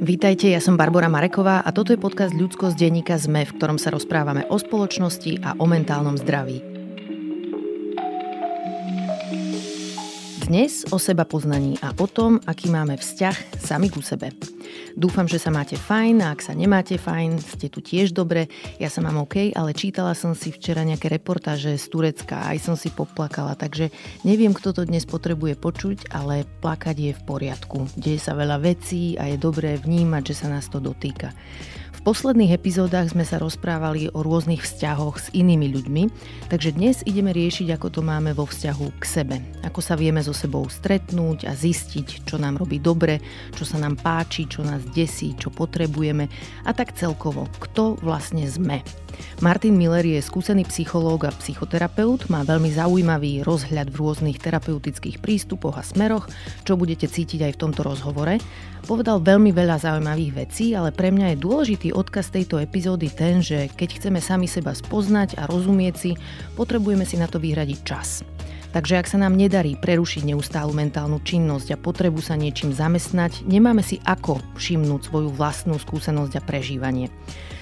Vítajte, ja som Barbara Mareková a toto je podcast Ľudskosť denníka ZME, v ktorom sa rozprávame o spoločnosti a o mentálnom zdraví. Dnes o seba poznaní a o tom, aký máme vzťah sami ku sebe. Dúfam, že sa máte fajn a ak sa nemáte fajn, ste tu tiež dobre. Ja sa mám OK, ale čítala som si včera nejaké reportáže z Turecka a aj som si poplakala, takže neviem, kto to dnes potrebuje počuť, ale plakať je v poriadku. Deje sa veľa vecí a je dobré vnímať, že sa nás to dotýka. V posledných epizódach sme sa rozprávali o rôznych vzťahoch s inými ľuďmi, takže dnes ideme riešiť, ako to máme vo vzťahu k sebe. Ako sa vieme so sebou stretnúť a zistiť, čo nám robí dobre, čo sa nám páči, čo nás desí, čo potrebujeme a tak celkovo, kto vlastne sme. Martin Miller je skúsený psychológ a psychoterapeut, má veľmi zaujímavý rozhľad v rôznych terapeutických prístupoch a smeroch, čo budete cítiť aj v tomto rozhovore. Povedal veľmi veľa zaujímavých vecí, ale pre mňa je dôležitý odkaz tejto epizódy ten, že keď chceme sami seba spoznať a rozumieť si, potrebujeme si na to vyhradiť čas. Takže ak sa nám nedarí prerušiť neustálu mentálnu činnosť a potrebu sa niečím zamestnať, nemáme si ako všimnúť svoju vlastnú skúsenosť a prežívanie.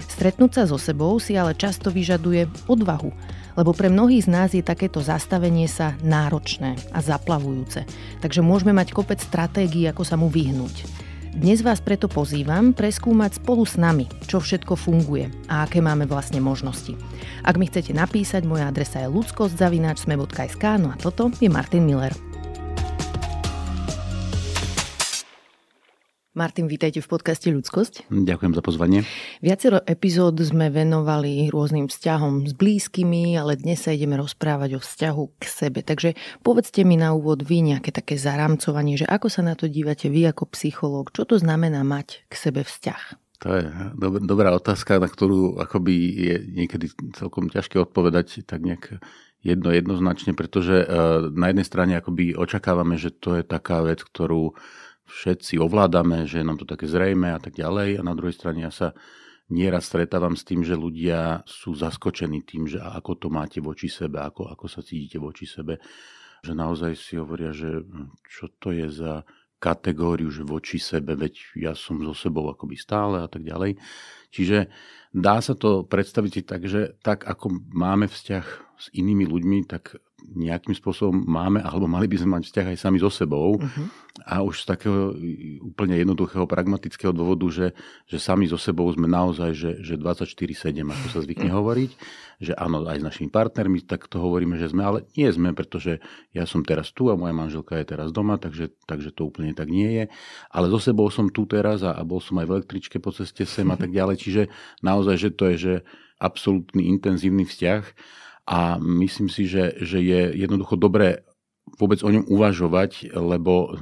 Stretnúť sa so sebou si ale často vyžaduje odvahu, lebo pre mnohých z nás je takéto zastavenie sa náročné a zaplavujúce. Takže môžeme mať kopec stratégií, ako sa mu vyhnúť. Dnes vás preto pozývam preskúmať spolu s nami, čo všetko funguje a aké máme vlastne možnosti. Ak mi chcete napísať, moja adresa je ludskosť.sme.sk, no a toto je Martin Miller. Martin, vítajte v podcaste Ľudskosť. Ďakujem za pozvanie. Viacero epizód sme venovali rôznym vzťahom s blízkymi, ale dnes sa ideme rozprávať o vzťahu k sebe. Takže povedzte mi na úvod vy nejaké také zaramcovanie, že ako sa na to dívate vy ako psychológ, čo to znamená mať k sebe vzťah? To je dob- dobrá otázka, na ktorú akoby je niekedy celkom ťažké odpovedať tak nejak jedno jednoznačne, pretože uh, na jednej strane akoby očakávame, že to je taká vec, ktorú všetci ovládame, že je nám to také zrejme a tak ďalej. A na druhej strane ja sa nieraz stretávam s tým, že ľudia sú zaskočení tým, že ako to máte voči sebe, ako, ako sa cítite voči sebe. Že naozaj si hovoria, že hm, čo to je za kategóriu, že voči sebe, veď ja som so sebou akoby stále a tak ďalej. Čiže dá sa to predstaviť tak, že tak ako máme vzťah s inými ľuďmi, tak nejakým spôsobom máme, alebo mali by sme mať vzťah aj sami so sebou. Uh-huh. A už z takého úplne jednoduchého, pragmatického dôvodu, že, že sami so sebou sme naozaj, že, že 24-7, ako sa zvykne hovoriť, že áno, aj s našimi partnermi, tak to hovoríme, že sme, ale nie sme, pretože ja som teraz tu a moja manželka je teraz doma, takže, takže to úplne tak nie je. Ale so sebou som tu teraz a, a bol som aj v električke po ceste sem a tak ďalej, čiže naozaj, že to je, že absolútny intenzívny vzťah a myslím si, že, že je jednoducho dobré vôbec o ňom uvažovať, lebo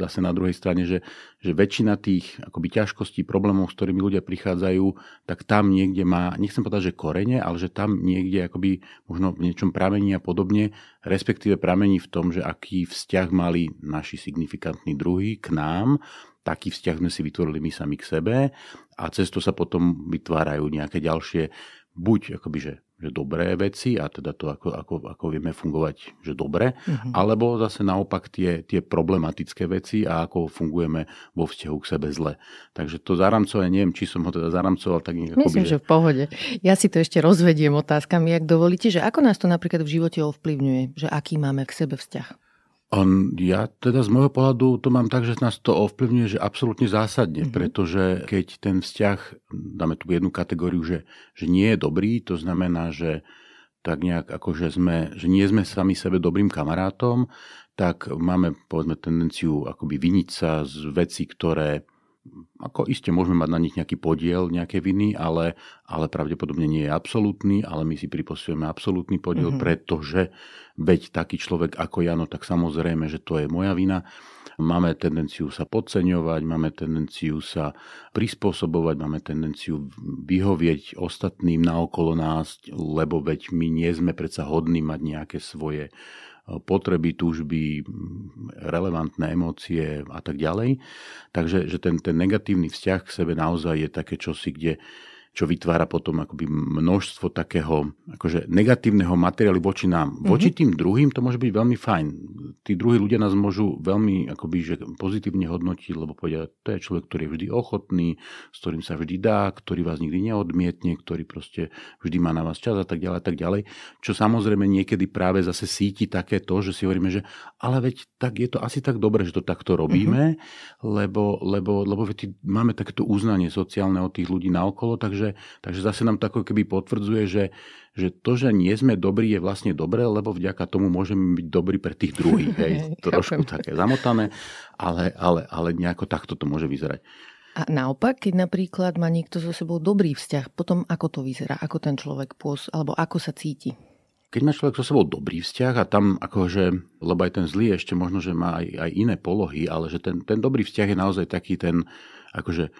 zase na druhej strane, že, že väčšina tých akoby ťažkostí, problémov, s ktorými ľudia prichádzajú, tak tam niekde má, nechcem povedať, že korene, ale že tam niekde akoby možno v niečom pramení a podobne, respektíve pramení v tom, že aký vzťah mali naši signifikantní druhy k nám, taký vzťah sme si vytvorili my sami k sebe a cez to sa potom vytvárajú nejaké ďalšie buď akoby, že že dobré veci a teda to, ako, ako, ako vieme fungovať, že dobre, uh-huh. alebo zase naopak tie, tie problematické veci a ako fungujeme vo vzťahu k sebe zle. Takže to zaramcovanie, neviem, či som ho teda zaramcoval tak nejako. Myslím, že... že v pohode. Ja si to ešte rozvediem otázkami, ak dovolíte, že ako nás to napríklad v živote ovplyvňuje, že aký máme k sebe vzťah? On, ja teda z môjho pohľadu to mám tak, že nás to ovplyvňuje, že absolútne zásadne, mm-hmm. pretože keď ten vzťah, dáme tu jednu kategóriu, že, že nie je dobrý, to znamená, že tak nejak ako, že, sme, že nie sme sami sebe dobrým kamarátom, tak máme povedzme tendenciu akoby viniť sa z veci, ktoré ako iste môžeme mať na nich nejaký podiel, nejaké viny, ale, ale pravdepodobne nie je absolútny, ale my si priposujeme absolútny podiel, mm-hmm. pretože veď taký človek ako Jano, tak samozrejme, že to je moja vina. Máme tendenciu sa podceňovať, máme tendenciu sa prispôsobovať, máme tendenciu vyhovieť ostatným naokolo nás, lebo veď my nie sme predsa hodní mať nejaké svoje potreby, túžby, relevantné emócie a tak ďalej. Takže že ten, ten negatívny vzťah k sebe naozaj je také čosi, kde, čo vytvára potom akoby množstvo takého akože negatívneho materiálu voči nám. Mm-hmm. Voči tým druhým to môže byť veľmi fajn. Tí druhí ľudia nás môžu veľmi akoby, že pozitívne hodnotiť, lebo povedia, to je človek, ktorý je vždy ochotný, s ktorým sa vždy dá, ktorý vás nikdy neodmietne, ktorý proste vždy má na vás čas a tak ďalej a tak ďalej. Čo samozrejme niekedy práve zase síti také to, že si hovoríme, že ale veď tak je to asi tak dobre, že to takto robíme, mm-hmm. lebo, lebo, lebo veď máme takéto uznanie sociálne od tých ľudí naokolo, takže Takže, takže zase nám to ako keby potvrdzuje, že, že to, že nie sme dobrí, je vlastne dobré, lebo vďaka tomu môžeme byť dobrí pre tých druhých. Hej. Trošku také zamotané, ale, ale, ale nejako takto to môže vyzerať. A naopak, keď napríklad má niekto so sebou dobrý vzťah, potom ako to vyzerá, ako ten človek pôs, alebo ako sa cíti? Keď má človek so sebou dobrý vzťah a tam akože, lebo aj ten zlý ešte možno, že má aj, aj iné polohy, ale že ten, ten dobrý vzťah je naozaj taký ten akože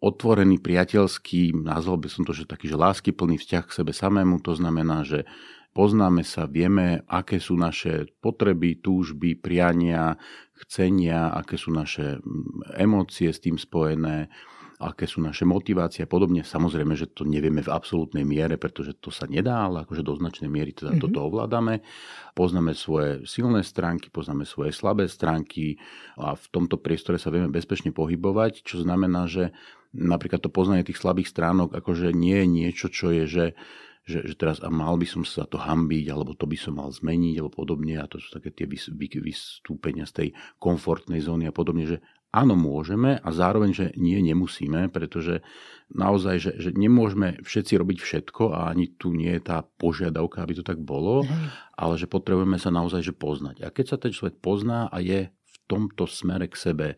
otvorený, priateľský, nazval by som to, že taký, že láskyplný vzťah k sebe samému, to znamená, že poznáme sa, vieme, aké sú naše potreby, túžby, priania, chcenia, aké sú naše mm, emócie s tým spojené, aké sú naše motivácie a podobne. Samozrejme, že to nevieme v absolútnej miere, pretože to sa nedá, ale akože do značnej miery teda mm-hmm. toto ovládame. Poznáme svoje silné stránky, poznáme svoje slabé stránky a v tomto priestore sa vieme bezpečne pohybovať, čo znamená, že napríklad to poznanie tých slabých stránok akože nie je niečo, čo je, že že, že teraz a mal by som sa to hambiť, alebo to by som mal zmeniť, alebo podobne. A to sú také tie vystúpenia z tej komfortnej zóny a podobne, že áno, môžeme a zároveň, že nie, nemusíme, pretože naozaj, že, že nemôžeme všetci robiť všetko a ani tu nie je tá požiadavka, aby to tak bolo, ale že potrebujeme sa naozaj že poznať. A keď sa ten človek pozná a je v tomto smere k sebe,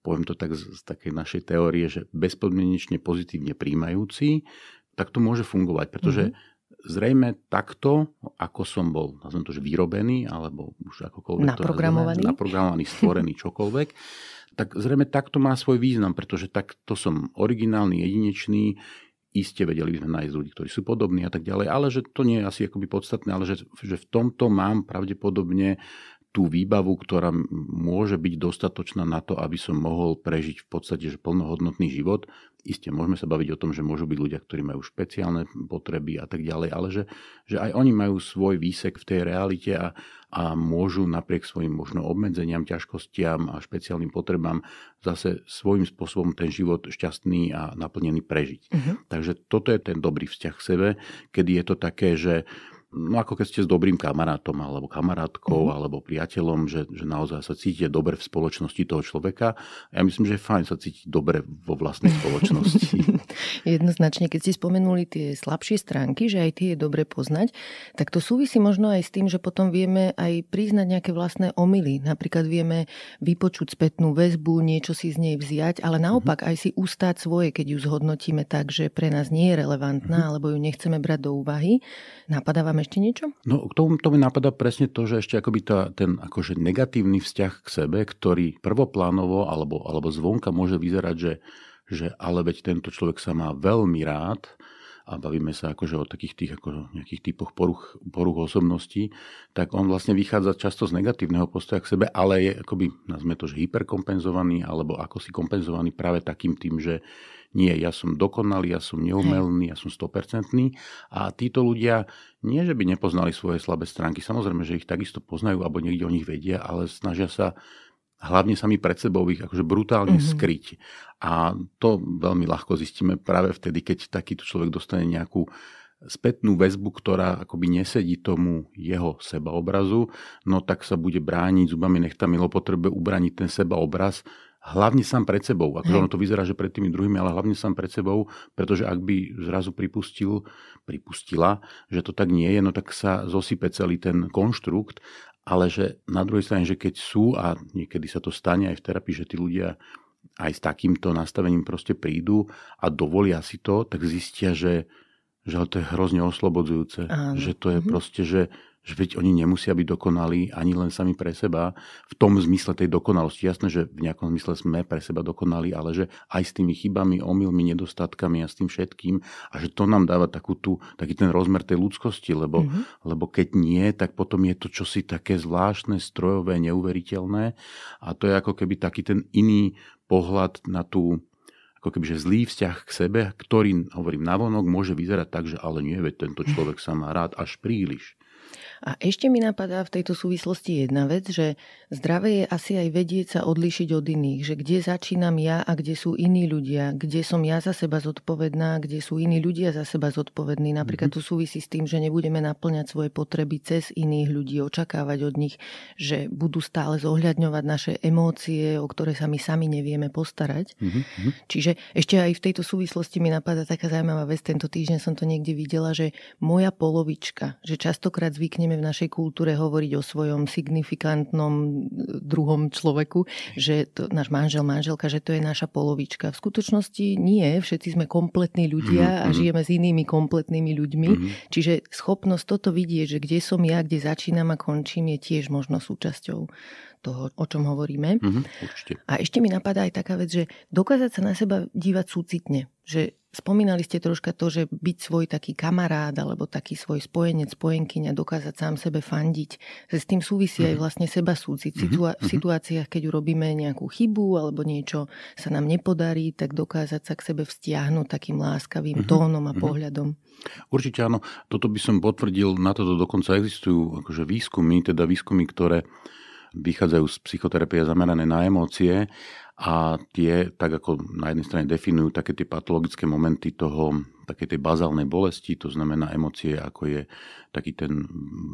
poviem to tak z, z takej našej teórie, že bezpodmienečne pozitívne príjmajúci, tak to môže fungovať, pretože mm-hmm zrejme takto, ako som bol, nazvem to, že vyrobený, alebo už akokoľvek naprogramovaný. to nazveme, naprogramovaný, stvorený, čokoľvek, tak zrejme takto má svoj význam, pretože takto som originálny, jedinečný, iste vedeli by sme nájsť ľudí, ktorí sú podobní a tak ďalej, ale že to nie je asi akoby podstatné, ale že, že v tomto mám pravdepodobne tú výbavu, ktorá môže byť dostatočná na to, aby som mohol prežiť v podstate že plnohodnotný život. Isté, môžeme sa baviť o tom, že môžu byť ľudia, ktorí majú špeciálne potreby a tak ďalej, ale že, že aj oni majú svoj výsek v tej realite a, a môžu napriek svojim možno obmedzeniam, ťažkostiam a špeciálnym potrebám zase svojím spôsobom ten život šťastný a naplnený prežiť. Uh-huh. Takže toto je ten dobrý vzťah k sebe, kedy je to také, že no ako keď ste s dobrým kamarátom alebo kamarátkou mm. alebo priateľom, že, že naozaj sa cítite dobre v spoločnosti toho človeka. Ja myslím, že je fajn sa cítiť dobre vo vlastnej spoločnosti. Jednoznačne, keď ste spomenuli tie slabšie stránky, že aj tie je dobre poznať, tak to súvisí možno aj s tým, že potom vieme aj priznať nejaké vlastné omily. Napríklad vieme vypočuť spätnú väzbu, niečo si z nej vziať, ale naopak mm. aj si ustáť svoje, keď ju zhodnotíme tak, že pre nás nie je relevantná, mm. alebo ju nechceme brať do úvahy. Napadá ešte niečo? No k tomu to mi napadá presne to, že ešte akoby tá, ten akože negatívny vzťah k sebe, ktorý prvoplánovo alebo, alebo zvonka môže vyzerať, že, že ale veď tento človek sa má veľmi rád, a bavíme sa akože o takých tých ako nejakých typoch poruch, poruch osobností, tak on vlastne vychádza často z negatívneho postoja k sebe, ale je akoby, nazme to, že hyperkompenzovaný, alebo ako si kompenzovaný práve takým tým, že nie, ja som dokonalý, ja som neumelný, ja som 100% a títo ľudia nie, že by nepoznali svoje slabé stránky, samozrejme, že ich takisto poznajú alebo niekde o nich vedia, ale snažia sa hlavne sami pred sebou ich akože brutálne mm-hmm. skryť. A to veľmi ľahko zistíme práve vtedy, keď takýto človek dostane nejakú spätnú väzbu, ktorá akoby nesedí tomu jeho sebaobrazu, no tak sa bude brániť zubami nechtami, lebo potrebuje ubraniť ten sebaobraz hlavne sám pred sebou. Akože ono to vyzerá, že pred tými druhými, ale hlavne sám pred sebou, pretože ak by zrazu pripustil, pripustila, že to tak nie je, no tak sa zosype celý ten konštrukt, ale že na druhej strane, že keď sú, a niekedy sa to stane aj v terapii, že tí ľudia aj s takýmto nastavením proste prídu a dovolia si to, tak zistia, že, že to je hrozne oslobodzujúce. Áno. Že to je mm-hmm. proste, že že veď oni nemusia byť dokonalí ani len sami pre seba v tom zmysle tej dokonalosti. Jasné, že v nejakom zmysle sme pre seba dokonalí, ale že aj s tými chybami, omylmi, nedostatkami a s tým všetkým a že to nám dáva takú tú, taký ten rozmer tej ľudskosti, lebo, mm-hmm. lebo keď nie, tak potom je to čosi také zvláštne, strojové, neuveriteľné a to je ako keby taký ten iný pohľad na tú ako keby, že zlý vzťah k sebe, ktorý, hovorím, navonok môže vyzerať tak, že ale nie, veď tento človek sa má rád až príliš. A ešte mi napadá v tejto súvislosti jedna vec, že zdravé je asi aj vedieť sa odlišiť od iných, že kde začínam ja a kde sú iní ľudia, kde som ja za seba zodpovedná, kde sú iní ľudia za seba zodpovední. Napríklad mm-hmm. tu súvisí s tým, že nebudeme naplňať svoje potreby cez iných ľudí, očakávať od nich, že budú stále zohľadňovať naše emócie, o ktoré sa my sami nevieme postarať. Mm-hmm. Čiže ešte aj v tejto súvislosti mi napadá taká zaujímavá vec, tento týždeň som to niekde videla, že moja polovička, že častokrát zvykne zvykneme v našej kultúre hovoriť o svojom signifikantnom e, druhom človeku, že to, náš manžel, manželka, že to je naša polovička. V skutočnosti nie, všetci sme kompletní ľudia a mhm, mhm. žijeme s inými kompletnými ľuďmi. Mm-hmm. Čiže schopnosť toto vidieť, že kde som ja, kde začínam a končím, je tiež možno súčasťou toho, o čom hovoríme. Mm-hmm, určite. A ešte mi napadá aj taká vec, že dokázať sa na seba dívať súcitne. Že spomínali ste troška to, že byť svoj taký kamarát alebo taký svoj spojenec, spojenkyňa, dokázať sám sebe fandiť. Že s tým súvisí aj mhm. vlastne seba. Situa- v mhm. situáciách, keď urobíme nejakú chybu alebo niečo sa nám nepodarí, tak dokázať sa k sebe vztiahnuť takým láskavým tónom a pohľadom. Určite áno. Toto by som potvrdil. Na toto dokonca existujú akože výskumy, teda výskumy, ktoré vychádzajú z psychoterapie zamerané na emócie a tie tak ako na jednej strane definujú také tie patologické momenty toho takej tej bazálnej bolesti, to znamená emócie, ako je taký ten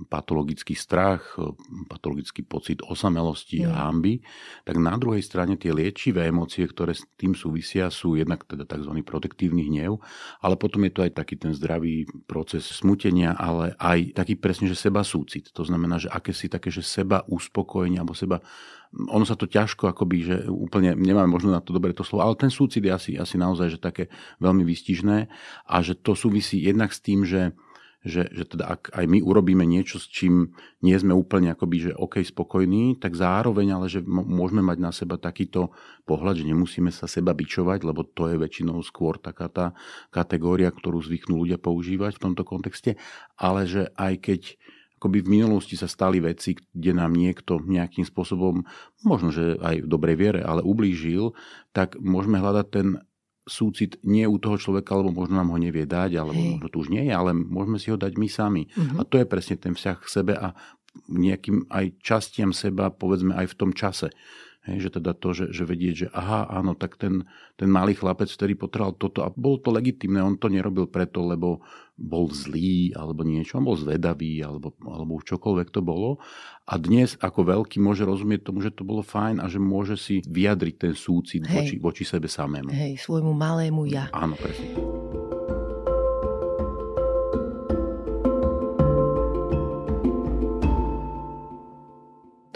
patologický strach, patologický pocit osamelosti mm. a hamby, tak na druhej strane tie liečivé emócie, ktoré s tým súvisia, sú jednak teda tzv. protektívny hnev, ale potom je to aj taký ten zdravý proces smutenia, ale aj taký presne, že seba súcit. To znamená, že aké si také, že seba uspokojenie alebo seba ono sa to ťažko akoby, že úplne nemáme možno na to dobre to slovo, ale ten súcit je asi, asi naozaj že také veľmi výstižné a že to súvisí jednak s tým, že že, že teda ak aj my urobíme niečo, s čím nie sme úplne akoby, že OK, spokojní, tak zároveň ale, že môžeme mať na seba takýto pohľad, že nemusíme sa seba bičovať, lebo to je väčšinou skôr taká tá kategória, ktorú zvyknú ľudia používať v tomto kontexte, ale že aj keď akoby v minulosti sa stali veci, kde nám niekto nejakým spôsobom, možno, že aj v dobrej viere, ale ublížil, tak môžeme hľadať ten súcit nie u toho človeka, alebo možno nám ho nevie dať, alebo Hej. možno tu už nie je, ale môžeme si ho dať my sami. Uh-huh. A to je presne ten vzťah k sebe a nejakým aj častiam seba, povedzme aj v tom čase. Hej, že teda to, že, že vedieť, že aha, áno, tak ten, ten malý chlapec, ktorý potreboval toto a bolo to legitimné, on to nerobil preto, lebo bol zlý alebo niečo, on bol zvedavý alebo, alebo čokoľvek to bolo. A dnes ako veľký môže rozumieť tomu, že to bolo fajn a že môže si vyjadriť ten súcit voči, voči sebe samému. Hej, svojmu malému ja. Áno, presne.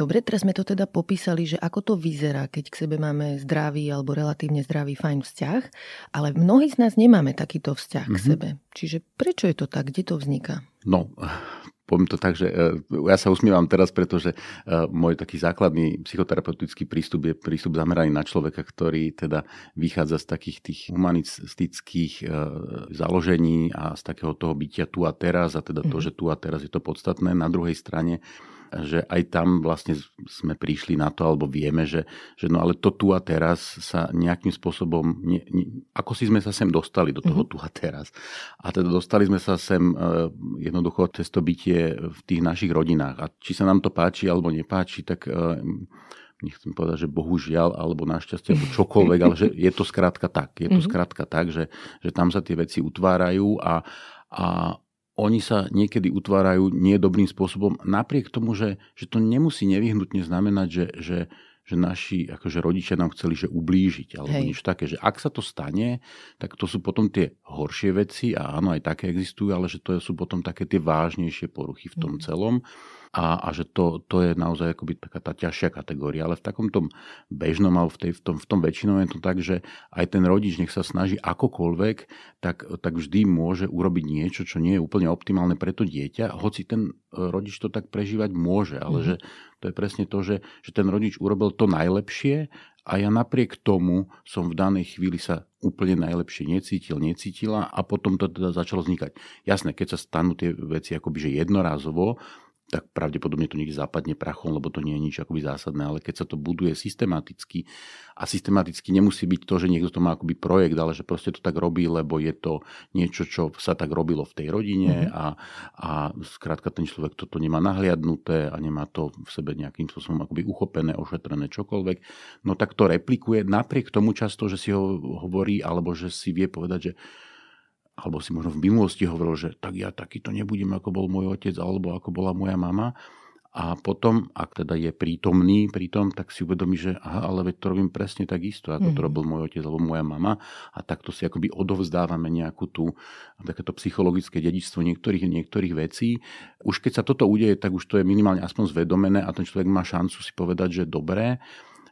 Dobre, teraz sme to teda popísali, že ako to vyzerá, keď k sebe máme zdravý alebo relatívne zdravý fajn vzťah, ale mnohí z nás nemáme takýto vzťah mm-hmm. k mhm. sebe. Čiže prečo je to tak? Kde to vzniká? No, poviem to tak, že e, ja sa usmievam teraz, pretože e, môj taký základný psychoterapeutický prístup je prístup zameraný na človeka, ktorý teda vychádza z takých tých humanistických e, založení a z takého toho bytia tu a teraz a teda to, mhm. že tu a teraz je to podstatné. Na druhej strane že aj tam vlastne sme prišli na to, alebo vieme, že, že no ale to tu a teraz sa nejakým spôsobom, ne, ne, ako si sme sa sem dostali do toho mm-hmm. tu a teraz. A teda dostali sme sa sem uh, jednoducho cez to bytie v tých našich rodinách. A či sa nám to páči alebo nepáči, tak uh, nechcem povedať, že bohužiaľ, alebo našťastie, alebo čokoľvek, ale že je to skrátka tak. Je to mm-hmm. skrátka tak, že, že tam sa tie veci utvárajú a, a oni sa niekedy utvárajú niedobrým spôsobom, napriek tomu, že, že to nemusí nevyhnutne znamenať, že, že, že naši akože rodičia nám chceli že ublížiť alebo Hej. niečo také. Že ak sa to stane, tak to sú potom tie horšie veci a áno, aj také existujú, ale že to sú potom také tie vážnejšie poruchy v tom mm. A, a že to, to je naozaj akoby taká tá ťažšia kategória. Ale v takom tom bežnom alebo v, tej, v, tom, v tom väčšinom je to tak, že aj ten rodič nech sa snaží akokoľvek, tak, tak vždy môže urobiť niečo, čo nie je úplne optimálne pre to dieťa, hoci ten e, rodič to tak prežívať môže, ale mm. že to je presne to, že, že ten rodič urobil to najlepšie a ja napriek tomu som v danej chvíli sa úplne najlepšie necítil, necítila a potom to teda začalo vznikať. Jasné, keď sa stanú tie veci akoby že jednorázovo, tak pravdepodobne to niekde zapadne prachom, lebo to nie je nič akoby zásadné, ale keď sa to buduje systematicky a systematicky nemusí byť to, že niekto to má akoby projekt, ale že proste to tak robí, lebo je to niečo, čo sa tak robilo v tej rodine mm-hmm. a, a skrátka ten človek toto nemá nahliadnuté a nemá to v sebe nejakým spôsobom akoby uchopené, ošetrené čokoľvek, no tak to replikuje napriek tomu často, že si ho hovorí alebo že si vie povedať, že alebo si možno v minulosti hovoril, že tak ja takýto nebudem, ako bol môj otec, alebo ako bola moja mama. A potom, ak teda je prítomný pri tom, tak si uvedomí, že aha, ale veď to robím presne tak isto, ako mm. to mhm. robil môj otec alebo moja mama. A takto si akoby odovzdávame nejakú tú, takéto psychologické dedičstvo niektorých, niektorých vecí. Už keď sa toto udeje, tak už to je minimálne aspoň zvedomené a ten človek má šancu si povedať, že dobré,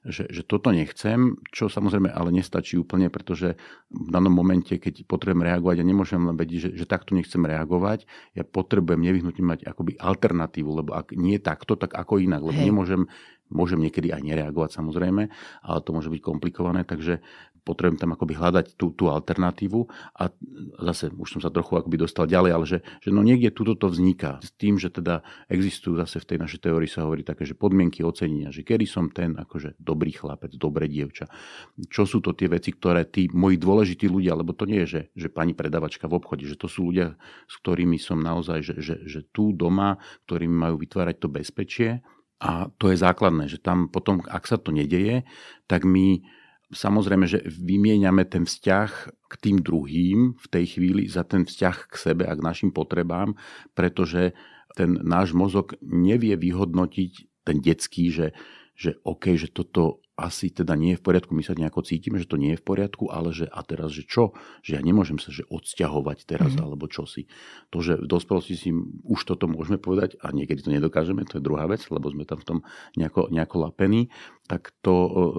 že, že toto nechcem, čo samozrejme ale nestačí úplne, pretože v danom momente, keď potrebujem reagovať, ja nemôžem len vedieť, že, že takto nechcem reagovať, ja potrebujem nevyhnutne mať akoby alternatívu, lebo ak nie takto, tak ako inak, lebo Hej. nemôžem Môžem niekedy aj nereagovať samozrejme, ale to môže byť komplikované, takže potrebujem tam akoby hľadať tú, tú alternatívu a zase už som sa trochu akoby dostal ďalej, ale že, že no niekde túto to vzniká. S tým, že teda existujú zase v tej našej teórii sa hovorí také, že podmienky ocenenia, že kedy som ten akože dobrý chlapec, dobré dievča. Čo sú to tie veci, ktoré tí moji dôležití ľudia, lebo to nie je, že, že pani predavačka v obchode, že to sú ľudia, s ktorými som naozaj, že, že, že tu doma, ktorými majú vytvárať to bezpečie, a to je základné, že tam potom, ak sa to nedeje, tak my samozrejme, že vymieňame ten vzťah k tým druhým v tej chvíli za ten vzťah k sebe a k našim potrebám, pretože ten náš mozog nevie vyhodnotiť ten detský, že, že OK, že toto asi teda nie je v poriadku, my sa nejako cítime, že to nie je v poriadku, ale že a teraz, že čo? Že ja nemôžem sa že odsťahovať teraz, mm-hmm. alebo čo si. To, že v dospelosti si už toto môžeme povedať a niekedy to nedokážeme, to je druhá vec, lebo sme tam v tom nejako, nejako lapení, tak to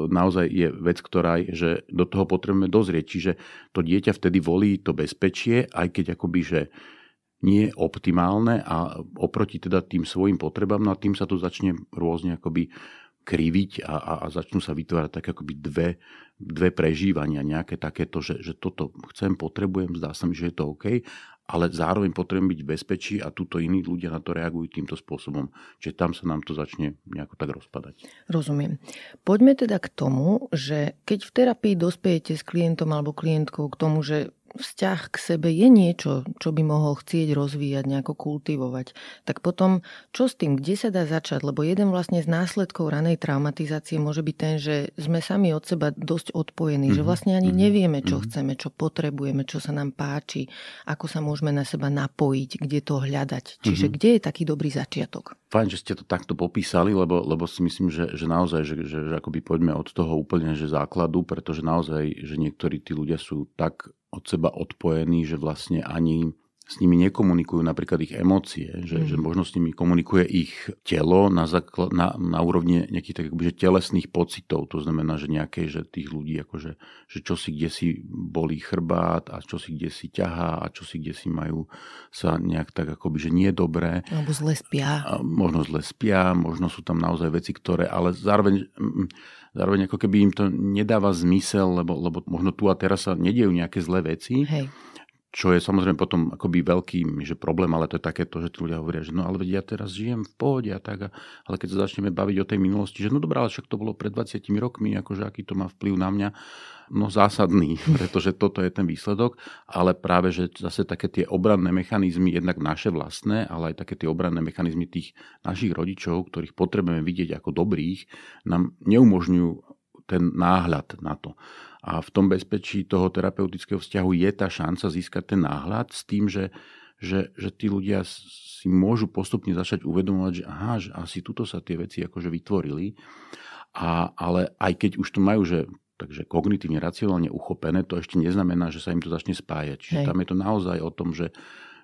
naozaj je vec, ktorá je, že do toho potrebujeme dozrieť. Čiže to dieťa vtedy volí to bezpečie, aj keď akoby, že nie je optimálne a oproti teda tým svojim potrebám, no a tým sa to začne rôzne akoby kriviť a, a, a začnú sa vytvárať tak akoby dve, dve prežívania, nejaké takéto, že, že toto chcem, potrebujem, zdá sa mi, že je to OK, ale zároveň potrebujem byť v bezpečí a túto iní ľudia na to reagujú týmto spôsobom. Čiže tam sa nám to začne nejako tak rozpadať. Rozumiem. Poďme teda k tomu, že keď v terapii dospejete s klientom alebo klientkou k tomu, že vzťah k sebe je niečo, čo by mohol chcieť rozvíjať, nejako kultivovať, tak potom čo s tým, kde sa dá začať? Lebo jeden vlastne z následkov ranej traumatizácie môže byť ten, že sme sami od seba dosť odpojení, mm-hmm. že mhm. vlastne ani mm-hmm. nevieme, čo mm-hmm. chceme, čo potrebujeme, čo sa nám páči, ako sa môžeme na seba napojiť, kde to hľadať. Čiže mm-hmm. kde je taký dobrý začiatok? Fajn, že ste to takto popísali, lebo, lebo si myslím, že, že naozaj, že, že, že akoby poďme od toho úplne že základu, pretože naozaj, že niektorí tí ľudia sú tak od seba odpojení, že vlastne ani s nimi nekomunikujú napríklad ich emócie, že, mm. že možno s nimi komunikuje ich telo na, zakl- na, na úrovni nejakých tak akoby, že telesných pocitov. To znamená, že nejaké, že tých ľudí akože, že čo si kde si bolí chrbát a čo si kde si ťahá a čo si kde si majú sa nejak tak akoby, že nie je dobré. Alebo zle spia. A možno zle spia, možno sú tam naozaj veci, ktoré, ale zároveň zároveň ako keby im to nedáva zmysel, lebo, lebo možno tu a teraz sa nedejú nejaké zlé veci. Hej čo je samozrejme potom akoby veľký že problém, ale to je takéto, že tí ľudia hovoria, že no ale ja teraz žijem v pohode a tak, a, ale keď sa začneme baviť o tej minulosti, že no dobrá, ale však to bolo pred 20 rokmi, akože aký to má vplyv na mňa, no zásadný, pretože toto je ten výsledok, ale práve, že zase také tie obranné mechanizmy, jednak naše vlastné, ale aj také tie obranné mechanizmy tých našich rodičov, ktorých potrebujeme vidieť ako dobrých, nám neumožňujú ten náhľad na to. A v tom bezpečí toho terapeutického vzťahu je tá šanca získať ten náhľad s tým, že, že, že tí ľudia si môžu postupne začať uvedomovať, že aha, že asi tuto sa tie veci akože vytvorili. A, ale aj keď už tu majú, že takže kognitívne, racionálne uchopené, to ešte neznamená, že sa im to začne spájať. Čiže Hej. tam je to naozaj o tom, že,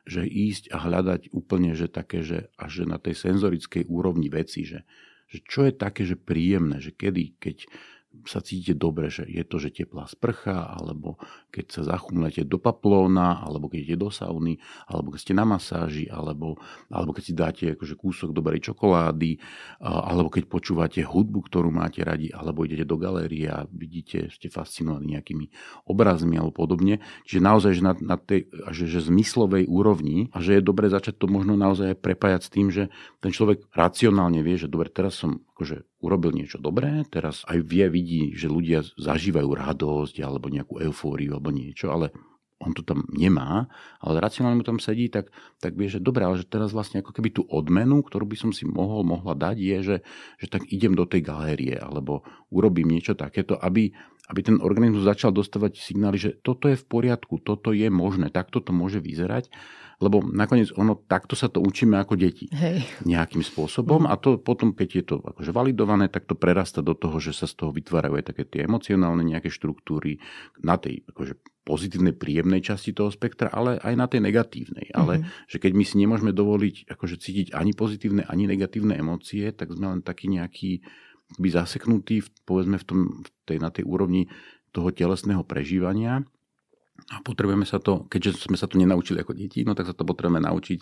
že ísť a hľadať úplne, že také, že až že na tej senzorickej úrovni veci, že, že čo je také, že príjemné, že kedy, keď sa cítite dobre, že je to, že teplá sprcha, alebo keď sa zachumlete do paplóna, alebo keď idete do sauny, alebo keď ste na masáži, alebo, alebo keď si dáte akože kúsok dobrej čokolády, alebo keď počúvate hudbu, ktorú máte radi, alebo idete do galérie a vidíte, ste fascinovaní nejakými obrazmi alebo podobne. Čiže naozaj, že na, na tej že, že zmyslovej úrovni a že je dobre začať to možno naozaj prepájať s tým, že ten človek racionálne vie, že dobre, teraz som akože urobil niečo dobré, teraz aj vie, vidí, že ľudia zažívajú radosť alebo nejakú eufóriu alebo niečo, ale on to tam nemá, ale racionálne mu tam sedí, tak, tak vie, že dobre, ale že teraz vlastne ako keby tú odmenu, ktorú by som si mohol, mohla dať, je, že, že tak idem do tej galérie alebo urobím niečo takéto, aby, aby ten organizmus začal dostávať signály, že toto je v poriadku, toto je možné, takto to môže vyzerať lebo nakoniec ono, takto sa to učíme ako deti. Hej. Nejakým spôsobom mm. a to potom, keď je to akože validované, tak to prerasta do toho, že sa z toho vytvárajú aj také tie emocionálne nejaké štruktúry na tej akože pozitívnej, príjemnej časti toho spektra, ale aj na tej negatívnej. Mm-hmm. Ale mhm. že keď my si nemôžeme dovoliť akože cítiť ani pozitívne, ani negatívne emócie, tak sme len taký nejaký by zaseknutý, povedzme v, tom, v tej, na tej úrovni toho telesného prežívania a potrebujeme sa to, keďže sme sa to nenaučili ako deti, no tak sa to potrebujeme naučiť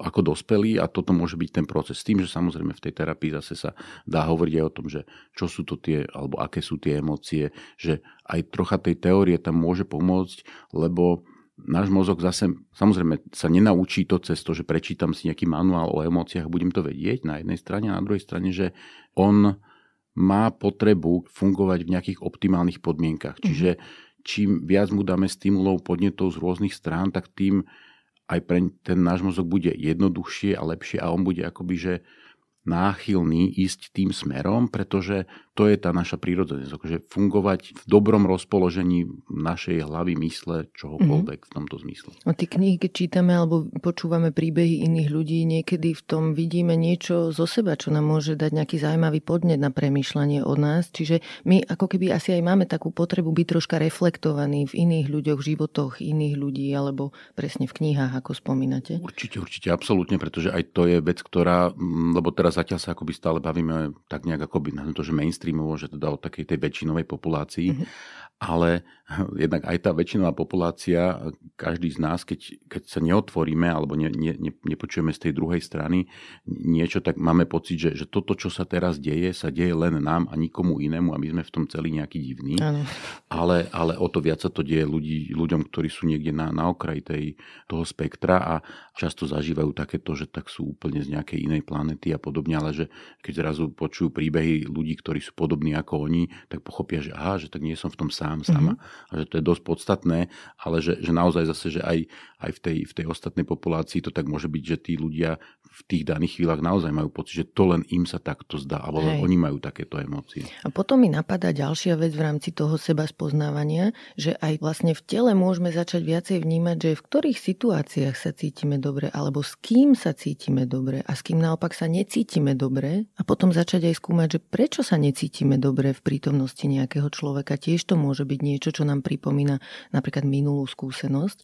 ako dospelí a toto môže byť ten proces. S tým, že samozrejme v tej terapii zase sa dá hovoriť aj o tom, že čo sú to tie, alebo aké sú tie emócie, že aj trocha tej teórie tam môže pomôcť, lebo náš mozog zase samozrejme sa nenaučí to cez to, že prečítam si nejaký manuál o emóciách, budem to vedieť na jednej strane a na druhej strane, že on má potrebu fungovať v nejakých optimálnych podmienkach. Mm-hmm. Čím viac mu dáme stimulov, podnetov z rôznych strán, tak tým aj pre ten náš mozog bude jednoduchšie a lepšie a on bude akoby, že náchylný ísť tým smerom, pretože to je tá naša prírodzenosť. Akože fungovať v dobrom rozpoložení našej hlavy, mysle, čohokoľvek mm-hmm. v tomto zmysle. A tie knihy, keď čítame alebo počúvame príbehy iných ľudí, niekedy v tom vidíme niečo zo seba, čo nám môže dať nejaký zaujímavý podnet na premýšľanie od nás. Čiže my ako keby asi aj máme takú potrebu byť troška reflektovaní v iných ľuďoch, životoch iných ľudí, alebo presne v knihách, ako spomínate. Určite, určite, absolútne, pretože aj to je vec, ktorá, lebo teraz zatiaľ sa akoby stále bavíme tak nejak akoby na to, že mainstreamovo, že teda o takej tej väčšinovej populácii. Mm-hmm ale jednak aj tá väčšinová populácia, každý z nás, keď, keď sa neotvoríme alebo ne, ne, ne, nepočujeme z tej druhej strany niečo, tak máme pocit, že, že toto, čo sa teraz deje, sa deje len nám a nikomu inému a my sme v tom celý nejaký divný. Ale, ale o to viac sa to deje ľudí, ľuďom, ktorí sú niekde na, na okraji tej, toho spektra a často zažívajú takéto, že tak sú úplne z nejakej inej planety a podobne, ale že keď zrazu počujú príbehy ľudí, ktorí sú podobní ako oni, tak pochopia, že aha, že tak nie som v tom sám sám, sama. Mm-hmm. A že to je dosť podstatné, ale že, že naozaj zase, že aj, aj v, tej, v tej ostatnej populácii to tak môže byť, že tí ľudia v tých daných chvíľach naozaj majú pocit, že to len im sa takto zdá, alebo Hej. oni majú takéto emócie. A potom mi napadá ďalšia vec v rámci toho seba spoznávania, že aj vlastne v tele môžeme začať viacej vnímať, že v ktorých situáciách sa cítime dobre, alebo s kým sa cítime dobre a s kým naopak sa necítime dobre a potom začať aj skúmať, že prečo sa necítime dobre v prítomnosti nejakého človeka. Tiež to môže byť niečo, čo nám pripomína napríklad minulú skúsenosť.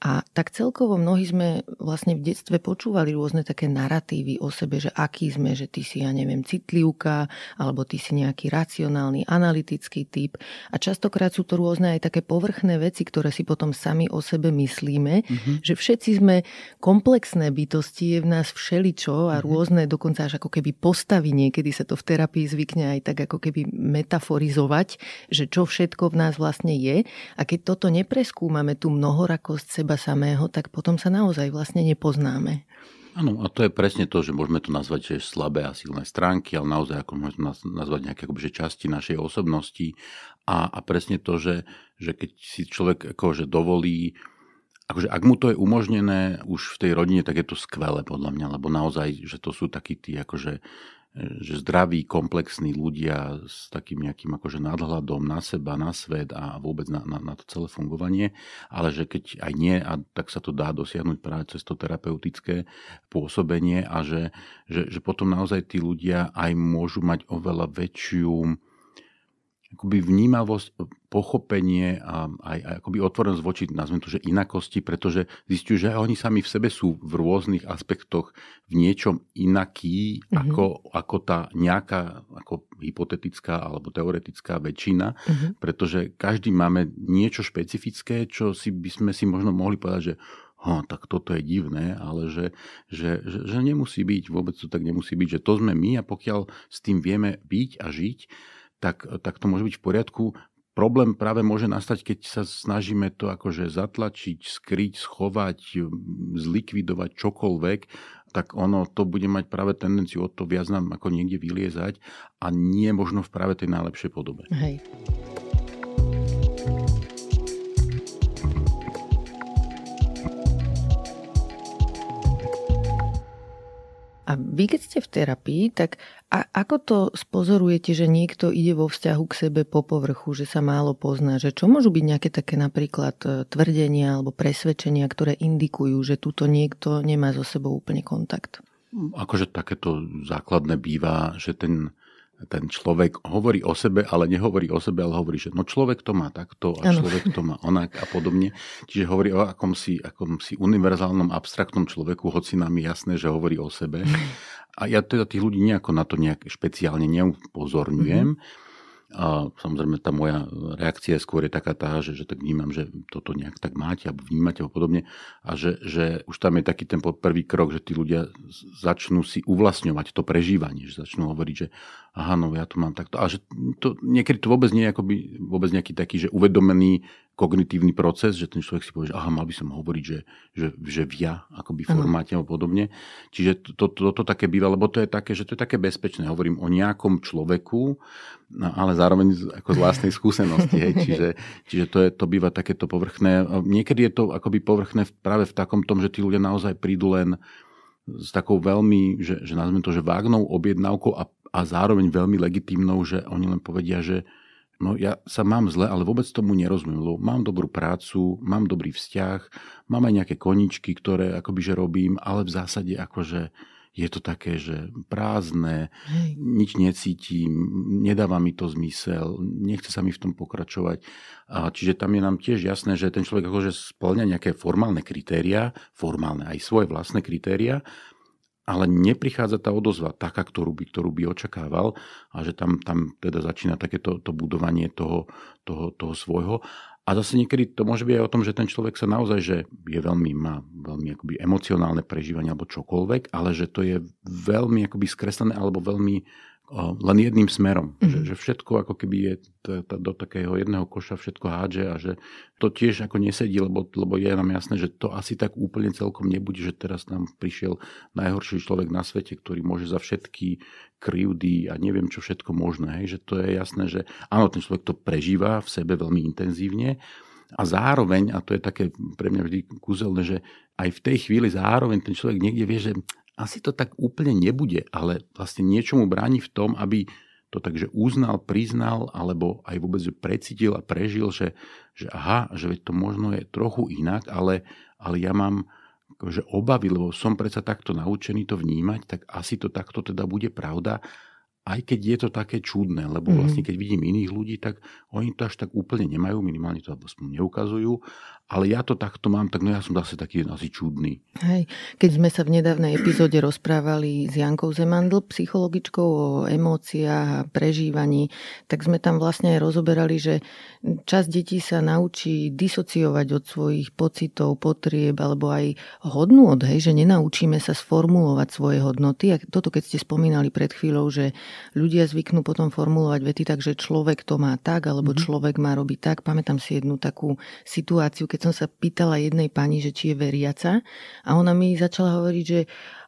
A tak celkovo mnohí sme vlastne v detstve počúvali rôzne také narratívy o sebe, že aký sme, že ty si, ja neviem, citlivka, alebo ty si nejaký racionálny, analytický typ. A častokrát sú to rôzne aj také povrchné veci, ktoré si potom sami o sebe myslíme, mm-hmm. že všetci sme komplexné bytosti, je v nás všeličo a mm-hmm. rôzne, dokonca až ako keby postavy, niekedy sa to v terapii zvykne aj tak ako keby metaforizovať, že čo všetko v nás vlastne je. A keď toto nepreskúmame, tú mnohorakosť seba samého, tak potom sa naozaj vlastne nepoznáme. Áno, a to je presne to, že môžeme to nazvať že slabé a silné stránky, ale naozaj ako môžeme nazvať nejaké akoby, časti našej osobnosti a, a presne to, že, že keď si človek akože dovolí akože ak mu to je umožnené už v tej rodine, tak je to skvelé podľa mňa, lebo naozaj, že to sú takí tí akože že zdraví, komplexní ľudia s takým nejakým akože nadhľadom na seba, na svet a vôbec na, na, na to celé fungovanie, ale že keď aj nie, a tak sa to dá dosiahnuť práve cez to terapeutické pôsobenie a že, že, že potom naozaj tí ľudia aj môžu mať oveľa väčšiu akoby vnímavosť, pochopenie a aj, aj akoby otvorenosť voči, nazvem to, že inakosti, pretože zistujú, že oni sami v sebe sú v rôznych aspektoch v niečom inaký, mm-hmm. ako, ako tá nejaká ako hypotetická alebo teoretická väčšina, mm-hmm. pretože každý máme niečo špecifické, čo si by sme si možno mohli povedať, že ha, tak toto je divné, ale že, že, že, že nemusí byť, vôbec to tak nemusí byť, že to sme my a pokiaľ s tým vieme byť a žiť, tak, tak to môže byť v poriadku. Problém práve môže nastať, keď sa snažíme to akože zatlačiť, skryť, schovať, zlikvidovať čokoľvek, tak ono to bude mať práve tendenciu o to viac nám ako niekde vyliezať a nie možno v práve tej najlepšej podobe. Hej. A vy, keď ste v terapii, tak a ako to spozorujete, že niekto ide vo vzťahu k sebe po povrchu, že sa málo pozná? Že čo môžu byť nejaké také napríklad e, tvrdenia alebo presvedčenia, ktoré indikujú, že túto niekto nemá so sebou úplne kontakt? Akože takéto základné býva, že ten ten človek hovorí o sebe, ale nehovorí o sebe, ale hovorí, že no človek to má takto a ano. človek to má onak a podobne. Čiže hovorí o akomsi, akomsi univerzálnom, abstraktnom človeku, hoci nám je jasné, že hovorí o sebe. A ja teda tých ľudí nejako na to nejak špeciálne neupozorňujem. Mm-hmm a samozrejme tá moja reakcia skôr je taká tá, že, že tak vnímam, že toto nejak tak máte alebo vnímate ho podobne a že, že už tam je taký ten prvý krok, že tí ľudia začnú si uvlastňovať to prežívanie, že začnú hovoriť, že aha, no ja to mám takto. A že to, niekedy to vôbec nie je akoby, vôbec nejaký taký, že uvedomený kognitívny proces, že ten človek si povie, že aha, mal by som hovoriť, že, že, že v ja, akoby formáte a podobne. Čiže toto to, to, to také býva, lebo to je také, že to je také bezpečné. Hovorím o nejakom človeku, no, ale zároveň ako z vlastnej skúsenosti. Hej. Čiže, čiže to, je, to býva takéto povrchné. Niekedy je to akoby povrchné práve v takom tom, že tí ľudia naozaj prídu len s takou veľmi, že, že nazvem to, že vágnou objednávkou a, a zároveň veľmi legitímnou, že oni len povedia, že no ja sa mám zle, ale vôbec tomu nerozumiem, lebo mám dobrú prácu, mám dobrý vzťah, mám aj nejaké koničky, ktoré akoby že robím, ale v zásade akože je to také, že prázdne, Hej. nič necítim, nedáva mi to zmysel, nechce sa mi v tom pokračovať. A čiže tam je nám tiež jasné, že ten človek akože splňa nejaké formálne kritéria, formálne aj svoje vlastné kritéria, ale neprichádza tá odozva taká, ktorú by, ktorú by očakával a že tam, tam teda začína takéto to budovanie toho, toho, toho svojho. A zase niekedy to môže byť aj o tom, že ten človek sa naozaj, že je veľmi, má veľmi akoby emocionálne prežívanie alebo čokoľvek, ale že to je veľmi akoby skreslené alebo veľmi len jedným smerom. Mm-hmm. Že, že všetko ako keby je t- t- do takého jedného koša všetko hádže a že to tiež ako nesedí, lebo, lebo je nám jasné, že to asi tak úplne celkom nebude, že teraz nám prišiel najhorší človek na svete, ktorý môže za všetky krivdy a neviem čo všetko možné. Hej? Že to je jasné, že áno, ten človek to prežíva v sebe veľmi intenzívne, a zároveň, a to je také pre mňa vždy kúzelné, že aj v tej chvíli zároveň ten človek niekde vie, že asi to tak úplne nebude, ale vlastne niečomu bráni v tom, aby to takže uznal, priznal, alebo aj vôbec precítil a prežil, že, že aha, že to možno je trochu inak, ale, ale ja mám že obavy, lebo som predsa takto naučený to vnímať, tak asi to takto teda bude pravda aj keď je to také čudné, lebo mm. vlastne keď vidím iných ľudí, tak oni to až tak úplne nemajú, minimálne to aspoň neukazujú, ale ja to takto mám, tak no ja som zase taký asi čudný. Hej. Keď sme sa v nedávnej epizóde rozprávali s Jankou Zemandl, psychologičkou o emóciách a prežívaní, tak sme tam vlastne aj rozoberali, že časť detí sa naučí disociovať od svojich pocitov, potrieb alebo aj hodnôt, hej, že nenaučíme sa sformulovať svoje hodnoty. A toto, keď ste spomínali pred chvíľou, že ľudia zvyknú potom formulovať vety tak, že človek to má tak, alebo mm-hmm. človek má robiť tak. Pamätám si jednu takú situáciu, keď som sa pýtala jednej pani, že či je veriaca a ona mi začala hovoriť, že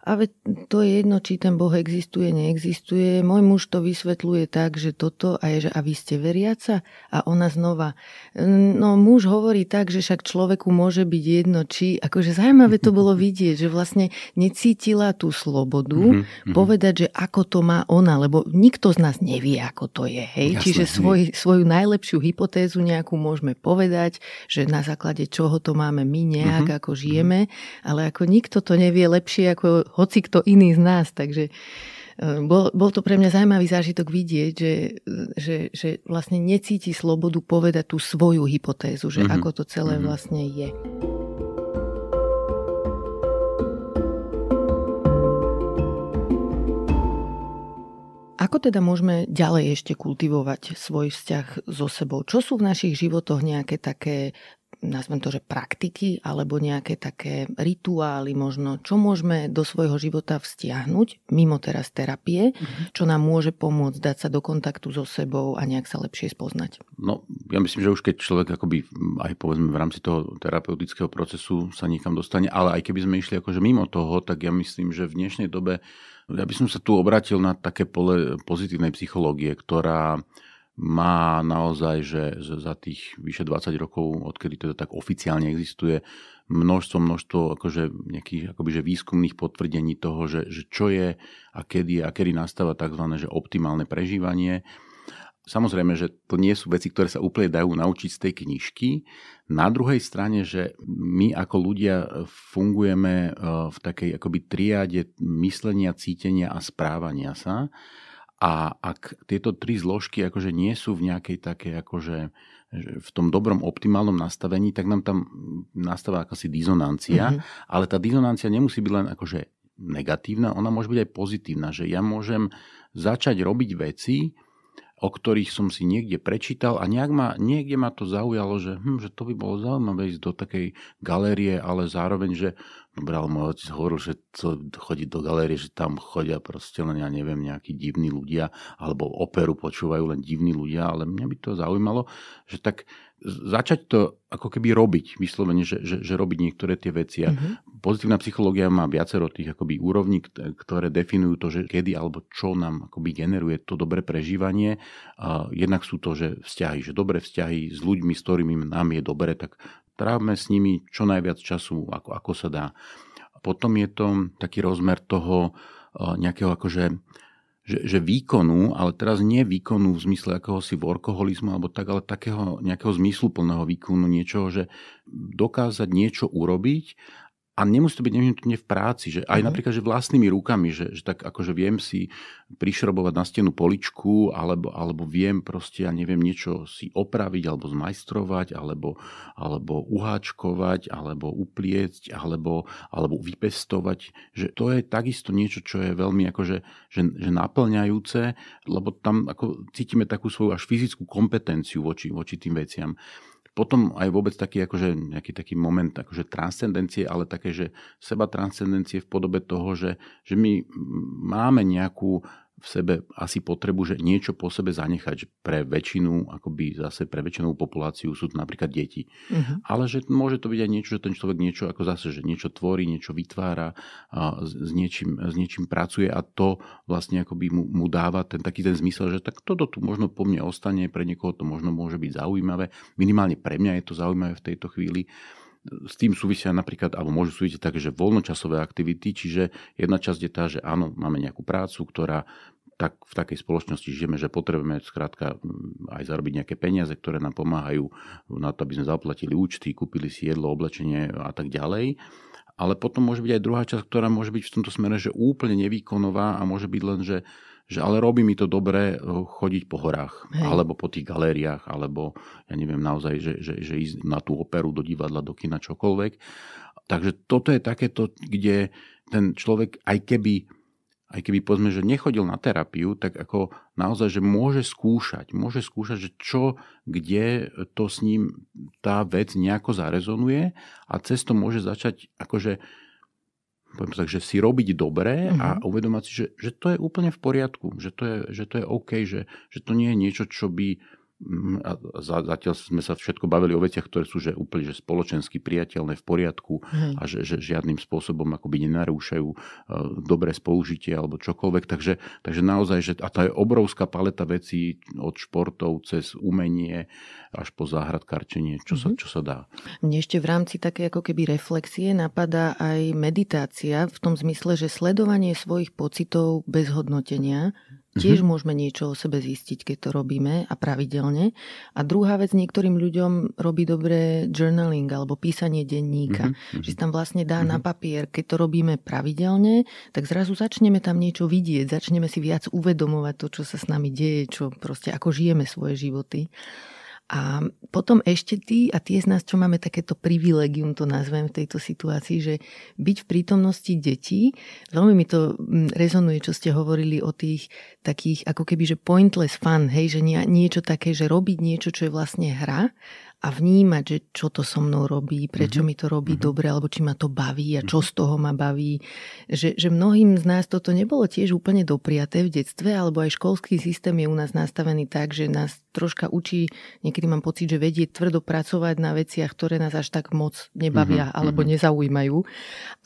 a veď to je jedno, či ten Boh existuje, neexistuje. Môj muž to vysvetľuje tak, že toto a je, že a vy ste veriaca? A ona znova, no muž hovorí tak, že však človeku môže byť jedno, či, akože zaujímavé to bolo vidieť, že vlastne necítila tú slobodu mm-hmm. povedať, že ako to má ona, lebo nikto z nás nevie, ako to je. Hej? Jasné, Čiže svoj, svoju najlepšiu hypotézu nejakú môžeme povedať, že na základe čoho to máme my nejak, mm-hmm. ako žijeme, ale ako nikto to nevie lepšie ako hoci kto iný z nás. Takže Bol, bol to pre mňa zaujímavý zážitok vidieť, že, že, že vlastne necíti slobodu povedať tú svoju hypotézu, že mm-hmm. ako to celé mm-hmm. vlastne je. Ako teda môžeme ďalej ešte kultivovať svoj vzťah so sebou? Čo sú v našich životoch nejaké také nazvem to, že praktiky alebo nejaké také rituály možno, čo môžeme do svojho života vztiahnuť mimo teraz terapie, mm-hmm. čo nám môže pomôcť dať sa do kontaktu so sebou a nejak sa lepšie spoznať? No, ja myslím, že už keď človek akoby aj povedzme v rámci toho terapeutického procesu sa niekam dostane, ale aj keby sme išli akože mimo toho, tak ja myslím, že v dnešnej dobe ja by som sa tu obratil na také pole pozitívnej psychológie, ktorá má naozaj, že za tých vyše 20 rokov, odkedy teda tak oficiálne existuje, množstvo, množstvo akože nejakých akoby, že výskumných potvrdení toho, že, že čo je a kedy a kedy nastáva tzv. Že optimálne prežívanie. Samozrejme, že to nie sú veci, ktoré sa úplne dajú naučiť z tej knižky. Na druhej strane, že my ako ľudia fungujeme eh, v takej akoby triáde myslenia, cítenia a správania sa a ak tieto tri zložky akože nie sú v nejakej takej akože v tom dobrom optimálnom nastavení, tak nám tam nastáva akási dizonancia, mm-hmm. ale tá dizonancia nemusí byť len akože negatívna, ona môže byť aj pozitívna, že ja môžem začať robiť veci, o ktorých som si niekde prečítal a nejak ma, niekde ma to zaujalo, že, hm, že to by bolo zaujímavé ísť do takej galérie, ale zároveň, že dobre, ale môj otec hovoril, že to chodí do galérie, že tam chodia proste len, ja neviem, nejakí divní ľudia, alebo operu počúvajú len divní ľudia, ale mňa by to zaujímalo, že tak začať to ako keby robiť, vyslovene, že, že, že robiť niektoré tie veci. A mm-hmm. pozitívna psychológia má viacero tých akoby úrovní, ktoré definujú to, že kedy alebo čo nám akoby generuje to dobré prežívanie. A jednak sú to, že vzťahy, že dobré vzťahy s ľuďmi, s ktorými nám je dobre, tak trávme s nimi čo najviac času, ako, ako sa dá. Potom je to taký rozmer toho nejakého akože že, že výkonu, ale teraz nie výkonu v zmysle akéhosi workoholizmu alebo tak, ale takého nejakého zmysluplného výkonu, niečoho, že dokázať niečo urobiť a nemusí to byť nevyhnutne v práci, že aj uh-huh. napríklad, že vlastnými rukami, že, že tak akože viem si prišrobovať na stenu poličku, alebo, alebo viem proste, ja neviem, niečo si opraviť, alebo zmajstrovať, alebo, alebo uháčkovať, alebo upliecť, alebo, alebo vypestovať, že to je takisto niečo, čo je veľmi akože, že, že naplňajúce, lebo tam ako cítime takú svoju až fyzickú kompetenciu voči, voči tým veciam potom aj vôbec taký, akože, nejaký taký moment akože transcendencie, ale také, že seba transcendencie v podobe toho, že, že my máme nejakú v sebe asi potrebu, že niečo po sebe zanechať. Že pre väčšinu, akoby zase pre väčšinovú populáciu sú to napríklad deti. Uh-huh. Ale že môže to byť aj niečo, že ten človek niečo ako zase, že niečo tvorí, niečo vytvára, a s, niečím, s niečím pracuje a to vlastne akoby mu, mu dáva ten taký ten zmysel, že tak toto tu možno po mne ostane, pre niekoho to možno môže byť zaujímavé. Minimálne pre mňa je to zaujímavé v tejto chvíli s tým súvisia napríklad, alebo môžu súvisieť také, voľnočasové aktivity, čiže jedna časť je tá, že áno, máme nejakú prácu, ktorá tak v takej spoločnosti žijeme, že potrebujeme skrátka aj zarobiť nejaké peniaze, ktoré nám pomáhajú na to, aby sme zaplatili účty, kúpili si jedlo, oblečenie a tak ďalej. Ale potom môže byť aj druhá časť, ktorá môže byť v tomto smere, že úplne nevýkonová a môže byť len, že že ale robí mi to dobre eh, chodiť po horách, Hej. alebo po tých galériách, alebo ja neviem naozaj, že, že, že ísť na tú operu, do divadla, do kina, čokoľvek. Takže toto je takéto, kde ten človek, aj keby aj keby povedzme, že nechodil na terapiu, tak ako naozaj, že môže skúšať, môže skúšať, že čo, kde to s ním tá vec nejako zarezonuje a cez to môže začať akože poviem tak, že si robiť dobre uh-huh. a mhm. uvedomať si, že, že to je úplne v poriadku, že to je, že to je OK, že, že to nie je niečo, čo by a zatiaľ sme sa všetko bavili o veciach, ktoré sú že úplne že spoločensky priateľné v poriadku hmm. a že, že žiadnym spôsobom akoby nenarúšajú uh, dobré spolužitie alebo čokoľvek. Takže, takže naozaj, že, a to je obrovská paleta vecí od športov cez umenie až po záhradkarčenie, čo, sa, mhm. čo sa dá. Mne ešte v rámci také ako keby reflexie napadá aj meditácia v tom zmysle, že sledovanie svojich pocitov bez hodnotenia Tiež mm-hmm. môžeme niečo o sebe zistiť, keď to robíme a pravidelne. A druhá vec, niektorým ľuďom robí dobre journaling alebo písanie denníka. Mm-hmm. Že tam vlastne dá mm-hmm. na papier, keď to robíme pravidelne, tak zrazu začneme tam niečo vidieť, začneme si viac uvedomovať to, čo sa s nami deje, čo proste ako žijeme svoje životy. A potom ešte tí a tie z nás, čo máme takéto privilegium, to nazvem v tejto situácii, že byť v prítomnosti detí, veľmi mi to mm, rezonuje, čo ste hovorili o tých takých ako keby, že pointless fun, hej, že nie, niečo také, že robiť niečo, čo je vlastne hra a vnímať, že čo to so mnou robí, prečo mm-hmm. mi to robí mm-hmm. dobre, alebo či ma to baví a čo z toho ma baví. Že, že mnohým z nás toto nebolo tiež úplne dopriaté v detstve, alebo aj školský systém je u nás nastavený tak, že nás troška učí, niekedy mám pocit, že vedie tvrdo pracovať na veciach, ktoré nás až tak moc nebavia mm-hmm. alebo nezaujímajú.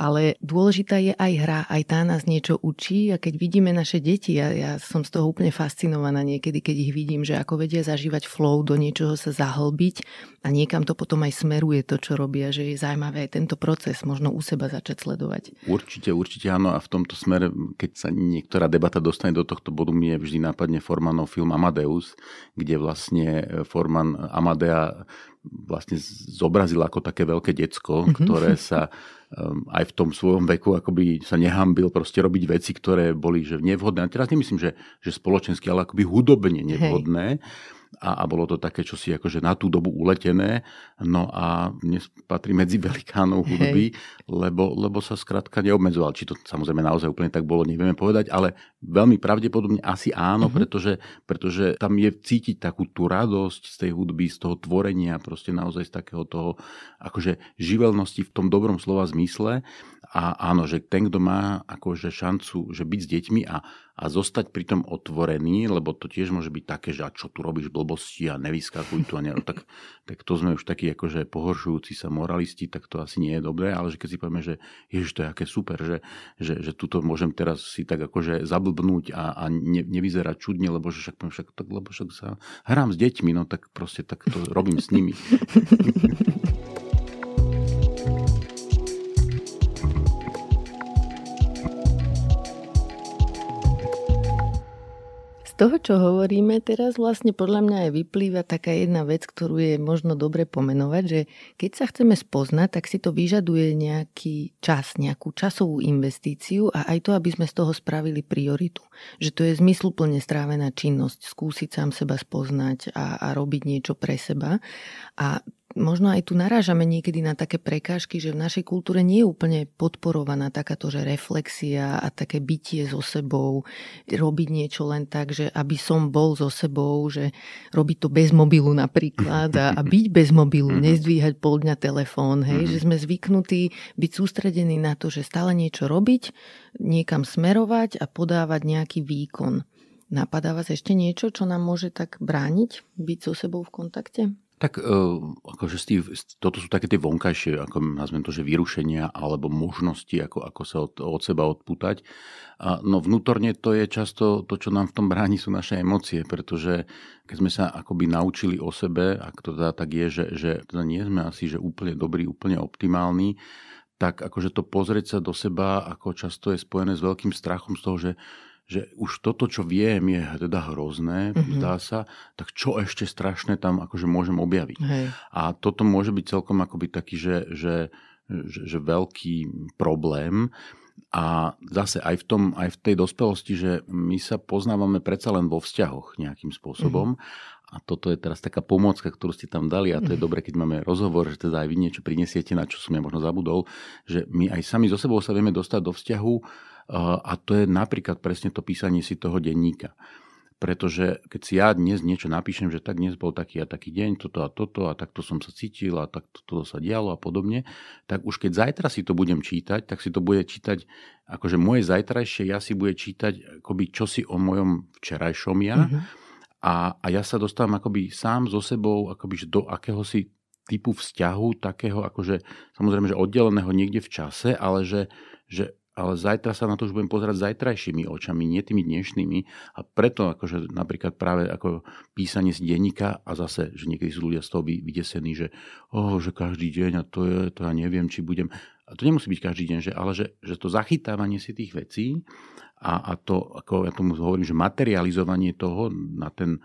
Ale dôležitá je aj hra, aj tá nás niečo učí a keď vidíme naše deti, ja, ja som z toho úplne fascinovaná niekedy, keď ich vidím, že ako vedia zažívať flow, do niečoho sa zahlbiť a niekam to potom aj smeruje to, čo robia, že je zaujímavé aj tento proces možno u seba začať sledovať. Určite, určite áno a v tomto smere, keď sa niektorá debata dostane do tohto bodu, je vždy nápadne Formanov film Amadeus, kde vlastne Forman Amadea vlastne zobrazil ako také veľké decko, mm-hmm. ktoré sa um, aj v tom svojom veku akoby sa nehambil proste robiť veci, ktoré boli že nevhodné. A teraz nemyslím, že, že spoločensky, ale akoby hudobne nevhodné. Hej a, a bolo to také čosi akože na tú dobu uletené. No a dnes patrí medzi velikánov hudby, lebo, lebo sa skrátka neobmedzoval. Či to samozrejme naozaj úplne tak bolo, nevieme povedať, ale veľmi pravdepodobne asi áno, uh-huh. pretože, pretože tam je cítiť takú tú radosť z tej hudby, z toho tvorenia, proste naozaj z takého toho akože živelnosti v tom dobrom slova zmysle. A áno, že ten, kto má akože šancu, že byť s deťmi a, a zostať pri tom otvorený, lebo to tiež môže byť také, že a čo tu robíš blbosti a nevyskakuj tu a ne, no, tak, tak to sme už takí akože pohoršujúci sa moralisti, tak to asi nie je dobré, ale že keď si povieme, že ježiš, to je aké super, že, že, že tuto môžem teraz si tak akože zablbnúť a, a ne, nevyzerať čudne, lebo že však, však, tak, lebo však sa hrám s deťmi, no tak proste tak to robím s nimi. toho, čo hovoríme teraz, vlastne podľa mňa aj vyplýva taká jedna vec, ktorú je možno dobre pomenovať, že keď sa chceme spoznať, tak si to vyžaduje nejaký čas, nejakú časovú investíciu a aj to, aby sme z toho spravili prioritu. Že to je zmysluplne strávená činnosť, skúsiť sám seba spoznať a, a robiť niečo pre seba. A možno aj tu narážame niekedy na také prekážky, že v našej kultúre nie je úplne podporovaná takáto, že reflexia a také bytie so sebou, robiť niečo len tak, že aby som bol so sebou, že robiť to bez mobilu napríklad a, a byť bez mobilu, mhm. nezdvíhať pol dňa telefón, hej, mhm. že sme zvyknutí byť sústredení na to, že stále niečo robiť, niekam smerovať a podávať nejaký výkon. Napadá vás ešte niečo, čo nám môže tak brániť byť so sebou v kontakte? Tak e, akože Steve, toto sú také tie vonkajšie, ako nazvem to, že vyrušenia alebo možnosti, ako, ako sa od, od seba odputať. A, no vnútorne to je často to, čo nám v tom bráni, sú naše emócie, pretože keď sme sa akoby naučili o sebe, ak to teda tak je, že, že teda nie sme asi že úplne dobrí, úplne optimálni, tak akože to pozrieť sa do seba, ako často je spojené s veľkým strachom z toho, že že už toto, čo viem, je teda hrozné, mm-hmm. zdá sa, tak čo ešte strašné tam akože môžem objaviť. Hej. A toto môže byť celkom akoby taký, že, že, že, že veľký problém. A zase aj v, tom, aj v tej dospelosti, že my sa poznávame predsa len vo vzťahoch nejakým spôsobom. Mm-hmm. A toto je teraz taká pomocka, ktorú ste tam dali a to je mhm. dobre, keď máme rozhovor, že teda aj vy niečo prinesiete, na čo som ja možno zabudol, že my aj sami so sebou sa vieme dostať do vzťahu, a to je napríklad presne to písanie si toho denníka. Pretože keď si ja dnes niečo napíšem, že tak dnes bol taký a taký deň, toto a toto a takto som sa cítil a takto toto sa dialo a podobne, tak už keď zajtra si to budem čítať, tak si to bude čítať, akože moje zajtrajšie ja si bude čítať akoby čosi o mojom včerajšom ja mm-hmm. a, a ja sa dostávam akoby sám so sebou akoby do akéhosi typu vzťahu, takého akože samozrejme, že oddeleného niekde v čase, ale že, že ale zajtra sa na to už budem pozerať zajtrajšími očami, nie tými dnešnými. A preto akože napríklad práve ako písanie z denníka a zase, že niekedy sú ľudia z toho vydesení, že, oh, že každý deň a to je, to ja neviem, či budem. a to nemusí byť každý deň, že, ale že, že to zachytávanie si tých vecí a, a to, ako ja tomu hovorím, že materializovanie toho na ten,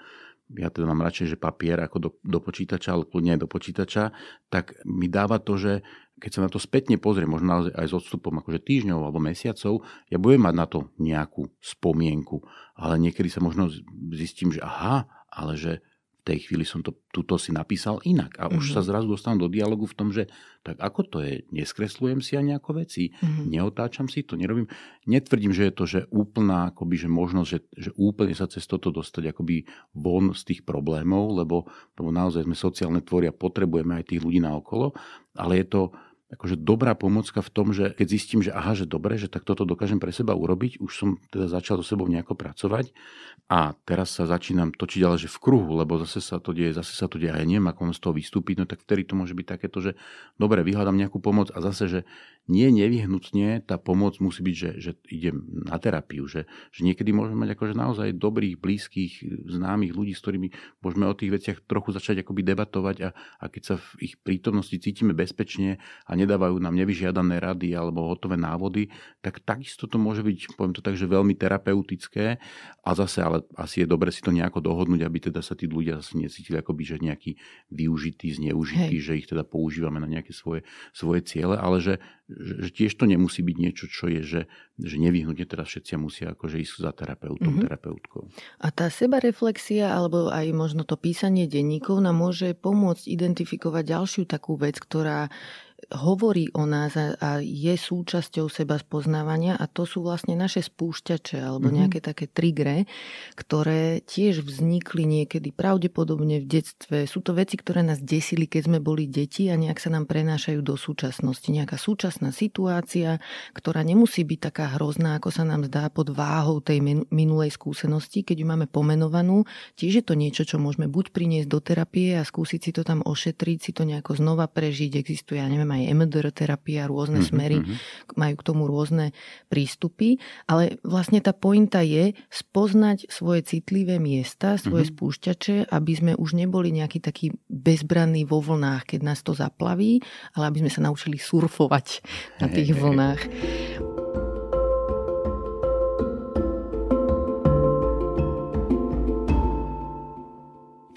ja teda mám radšej, že papier ako do, do počítača, ale kľudne aj do počítača, tak mi dáva to, že keď sa na to spätne pozriem, možno aj s odstupom akože týždňov alebo mesiacov, ja budem mať na to nejakú spomienku, ale niekedy sa možno zistím, že aha, ale že tej chvíli som to, tuto si napísal inak. A už mm-hmm. sa zrazu dostávam do dialogu v tom, že tak ako to je, neskresľujem si aj nejako veci, mm-hmm. neotáčam si to, nerobím. Netvrdím, že je to, že úplná akoby, že možnosť, že, že úplne sa cez toto dostať akoby von z tých problémov, lebo, lebo naozaj sme sociálne tvoria, potrebujeme aj tých ľudí na okolo, ale je to, akože dobrá pomocka v tom, že keď zistím, že aha, že dobre, že tak toto dokážem pre seba urobiť, už som teda začal so sebou nejako pracovať a teraz sa začínam točiť ale že v kruhu, lebo zase sa to deje, zase sa to deje a ja neviem, ako z toho vystúpiť, no tak vtedy to môže byť takéto, že dobre, vyhľadám nejakú pomoc a zase, že nie nevyhnutne tá pomoc musí byť, že, že idem na terapiu, že, že niekedy môžeme mať akože naozaj dobrých, blízkych, známych ľudí, s ktorými môžeme o tých veciach trochu začať akoby debatovať a, a keď sa v ich prítomnosti cítime bezpečne a nedávajú nám nevyžiadané rady alebo hotové návody, tak takisto to môže byť, poviem to tak, že veľmi terapeutické a zase ale asi je dobre si to nejako dohodnúť, aby teda sa tí ľudia zase necítili akoby, že nejaký využitý, zneužitý, Hej. že ich teda používame na nejaké svoje, svoje ciele, ale že, že tiež to nemusí byť niečo, čo je, že, že nevyhnutne teraz všetci musia akože ísť za terapeutom, mm-hmm. terapeutkou. A tá sebareflexia alebo aj možno to písanie denníkov nám môže pomôcť identifikovať ďalšiu takú vec, ktorá hovorí o nás a je súčasťou seba spoznávania a to sú vlastne naše spúšťače alebo mm-hmm. nejaké také trigre, ktoré tiež vznikli niekedy pravdepodobne v detstve. Sú to veci, ktoré nás desili, keď sme boli deti a nejak sa nám prenášajú do súčasnosti. Nejaká súčasná situácia, ktorá nemusí byť taká hrozná, ako sa nám zdá pod váhou tej minulej skúsenosti, keď ju máme pomenovanú. Tiež je to niečo, čo môžeme buď priniesť do terapie a skúsiť si to tam ošetriť, si to nejako znova prežiť. Existuje, ja neviem, neviem, aj MDR terapia, rôzne mm-hmm. smery, majú k tomu rôzne prístupy, ale vlastne tá pointa je spoznať svoje citlivé miesta, svoje mm-hmm. spúšťače, aby sme už neboli nejaký taký bezbranný vo vlnách, keď nás to zaplaví, ale aby sme sa naučili surfovať na tých vlnách.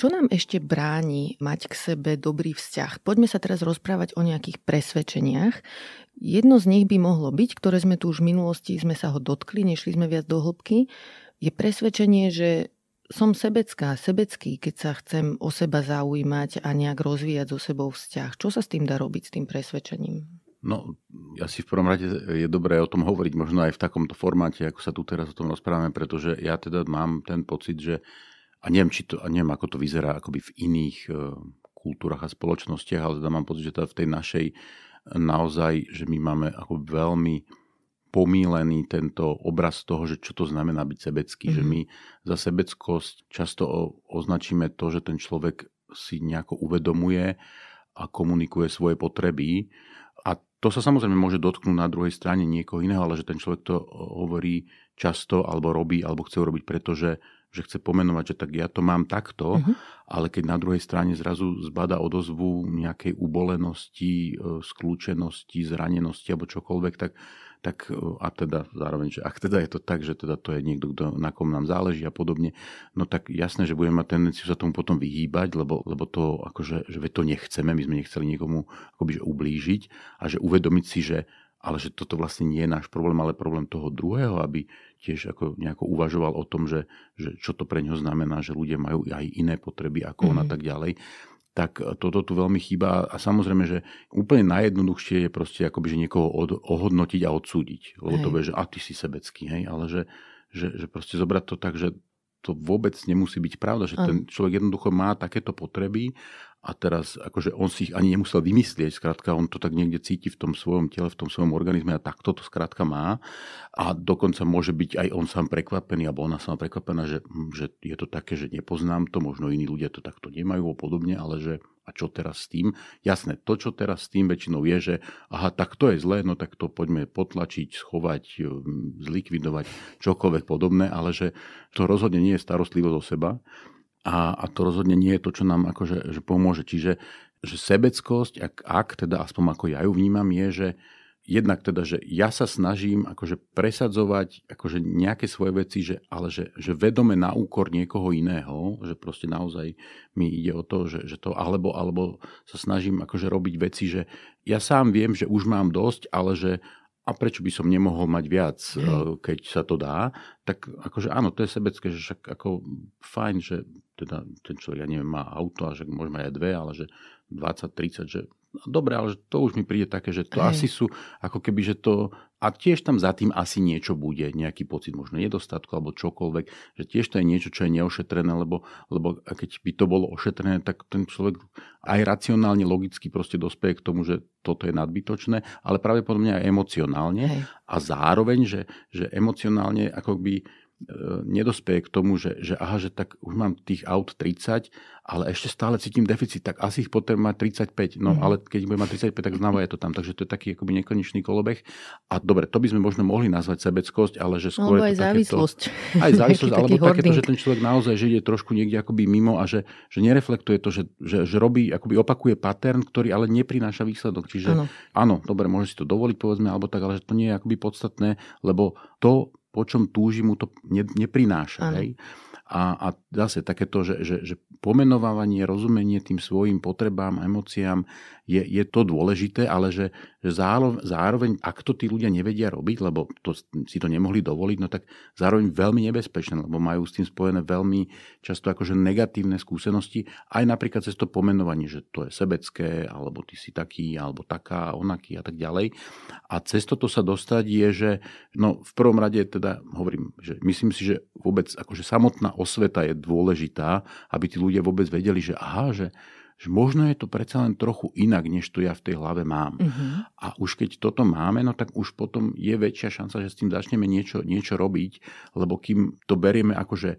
Čo nám ešte bráni mať k sebe dobrý vzťah? Poďme sa teraz rozprávať o nejakých presvedčeniach. Jedno z nich by mohlo byť, ktoré sme tu už v minulosti, sme sa ho dotkli, nešli sme viac do hĺbky, je presvedčenie, že som sebecká, sebecký, keď sa chcem o seba zaujímať a nejak rozvíjať so sebou vzťah. Čo sa s tým dá robiť, s tým presvedčením? No, asi v prvom rade je dobré o tom hovoriť možno aj v takomto formáte, ako sa tu teraz o tom rozprávame, pretože ja teda mám ten pocit, že a neviem, či to, a neviem, ako to vyzerá akoby v iných uh, kultúrach a spoločnostiach, ale teda mám pocit, že teda v tej našej naozaj, že my máme ako veľmi pomílený tento obraz toho, že čo to znamená byť sebecký. Mm-hmm. Že mhm. my za sebeckosť často označíme to, že ten človek si nejako uvedomuje a komunikuje svoje potreby. A to sa samozrejme môže dotknúť na druhej strane niekoho iného, ale že ten človek to hovorí často alebo robí, alebo chce urobiť, pretože že chce pomenovať, že tak ja to mám takto, uh-huh. ale keď na druhej strane zrazu zbada odozvu nejakej ubolenosti, e, skľúčenosti, zranenosti alebo čokoľvek, tak, tak e, a teda zároveň, že ak teda je to tak, že teda to je niekto, kto, na kom nám záleží a podobne, no tak jasné, že budeme mať tendenciu sa tomu potom vyhýbať, lebo, lebo to akože, že to nechceme, my sme nechceli niekomu akoby, že ublížiť a že uvedomiť si, že ale že toto vlastne nie je náš problém, ale problém toho druhého, aby tiež ako nejako uvažoval o tom, že, že čo to pre ňo znamená, že ľudia majú aj iné potreby ako mm-hmm. on a mhm. tak ďalej tak toto tu veľmi chýba a samozrejme, že úplne najjednoduchšie je proste akoby, že niekoho od, ohodnotiť a odsúdiť. Lebo hej. to bude, že a ty si sebecký, hej, ale že, že, že proste zobrať to tak, že to vôbec nemusí byť pravda, že ten človek jednoducho má takéto potreby a teraz akože on si ich ani nemusel vymyslieť, skrátka on to tak niekde cíti v tom svojom tele, v tom svojom organizme a takto to skrátka má. A dokonca môže byť aj on sám prekvapený alebo ona sám prekvapená, že, že je to také, že nepoznám to, možno iní ľudia to takto nemajú a podobne, ale že a čo teraz s tým? Jasné, to, čo teraz s tým väčšinou je, že aha, tak to je zlé, no tak to poďme potlačiť, schovať, zlikvidovať, čokoľvek podobné, ale že to rozhodne nie je starostlivosť o seba, a, a to rozhodne nie je to, čo nám akože, že pomôže. Čiže že sebeckosť, ak, ak, teda aspoň ako ja ju vnímam, je, že jednak teda, že ja sa snažím akože presadzovať akože nejaké svoje veci, že, ale že, že vedome na úkor niekoho iného, že proste naozaj mi ide o to, že, že to, alebo, alebo sa snažím akože robiť veci, že ja sám viem, že už mám dosť, ale že a prečo by som nemohol mať viac, mm. keď sa to dá, tak akože áno, to je sebecké, že však ako fajn, že teda ten človek, ja neviem, má auto a že môže mať aj dve, ale že 20, 30, že dobre, ale to už mi príde také, že to Hej. asi sú ako keby, že to... A tiež tam za tým asi niečo bude, nejaký pocit možno nedostatku alebo čokoľvek, že tiež to je niečo, čo je neošetrené, lebo, lebo keď by to bolo ošetrené, tak ten človek aj racionálne, logicky proste dospeje k tomu, že toto je nadbytočné, ale pravdepodobne aj emocionálne. Hej. A zároveň, že, že emocionálne ako by nedospeje k tomu, že, že aha, že tak už mám tých aut 30, ale ešte stále cítim deficit, tak asi ich potrebujem mať 35. No mm. ale keď budem mať 35, tak znova je to tam. Takže to je taký akoby nekonečný kolobeh. A dobre, to by sme možno mohli nazvať sebeckosť, ale že skôr Alebo aj závislosť. To, aj závislosť, alebo takéto, že ten človek naozaj žije trošku niekde akoby mimo a že, že nereflektuje to, že, že, že robí, akoby opakuje pattern, ktorý ale neprináša výsledok. Čiže ano. áno, dobre, môže si to dovoliť, povedzme, alebo tak, ale že to nie je akoby podstatné, lebo to po čom túži, mu to ne, neprináša. Hej? A, a zase takéto, že, že, že pomenovávanie, rozumenie tým svojim potrebám, emóciám je, je to dôležité, ale že, že zároveň, zároveň, ak to tí ľudia nevedia robiť, lebo to, si to nemohli dovoliť, no tak zároveň veľmi nebezpečné, lebo majú s tým spojené veľmi často akože negatívne skúsenosti, aj napríklad cez to pomenovanie, že to je sebecké, alebo ty si taký, alebo taká, onaký a tak ďalej. A cez toto sa dostať je, že no v prvom rade teda hovorím, že myslím si, že vôbec akože samotná osveta je dôležitá, aby tí ľudia vôbec vedeli, že aha, že, že možno je to predsa len trochu inak, než to ja v tej hlave mám. Uh-huh. A už keď toto máme, no tak už potom je väčšia šanca, že s tým začneme niečo, niečo robiť, lebo kým to berieme ako, že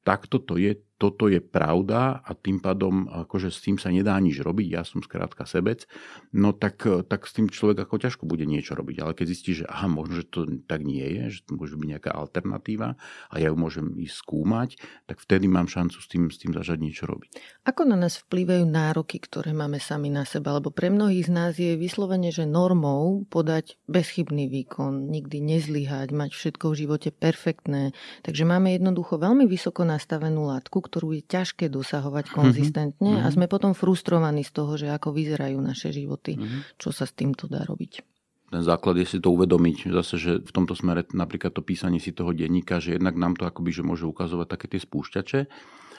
takto to je, toto je pravda a tým pádom akože s tým sa nedá nič robiť, ja som skrátka sebec, no tak, tak s tým človek ako ťažko bude niečo robiť. Ale keď zistí, že aha, možno, že to tak nie je, že to môže byť nejaká alternatíva a ja ju môžem ísť skúmať, tak vtedy mám šancu s tým, s tým zažať niečo robiť. Ako na nás vplývajú nároky, ktoré máme sami na seba? Lebo pre mnohých z nás je vyslovene, že normou podať bezchybný výkon, nikdy nezlyhať, mať všetko v živote perfektné. Takže máme jednoducho veľmi vysoko nastavenú látku, ktorú je ťažké dosahovať mhm. konzistentne mm-hmm. a sme potom frustrovaní z toho, že ako vyzerajú naše životy. Mm-hmm. Čo sa s týmto dá robiť? Ten základ je si to uvedomiť, zase, že v tomto smere napríklad to písanie si toho denníka, že jednak nám to akoby, že môže ukazovať také tie spúšťače,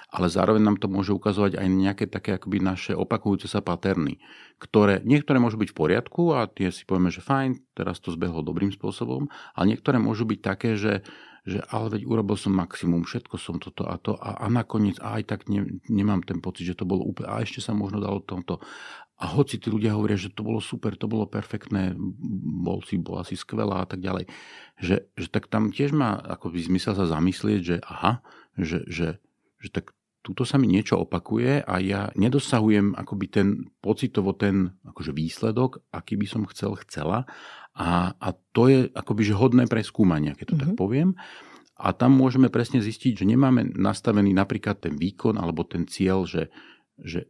ale zároveň nám to môže ukazovať aj nejaké také akoby naše opakujúce sa paterny, ktoré niektoré môžu byť v poriadku a tie si povieme, že fajn, teraz to zbehlo dobrým spôsobom, ale niektoré môžu byť také, že že ale veď urobil som maximum, všetko som toto a to a, a nakoniec a aj tak ne, nemám ten pocit, že to bolo úplne, a ešte sa možno dalo tomto. A hoci tí ľudia hovoria, že to bolo super, to bolo perfektné, bol si, bola si skvelá a tak ďalej, že, že tak tam tiež má ako by zmysel sa zamyslieť, že aha, že, že, že tak tuto sa mi niečo opakuje a ja nedosahujem akoby ten pocitovo ten akože výsledok, aký by som chcel, chcela a, a to je akoby že hodné skúmania, keď to mm-hmm. tak mhm. poviem. A tam môžeme presne zistiť, že nemáme nastavený napríklad ten výkon alebo ten cieľ, že, že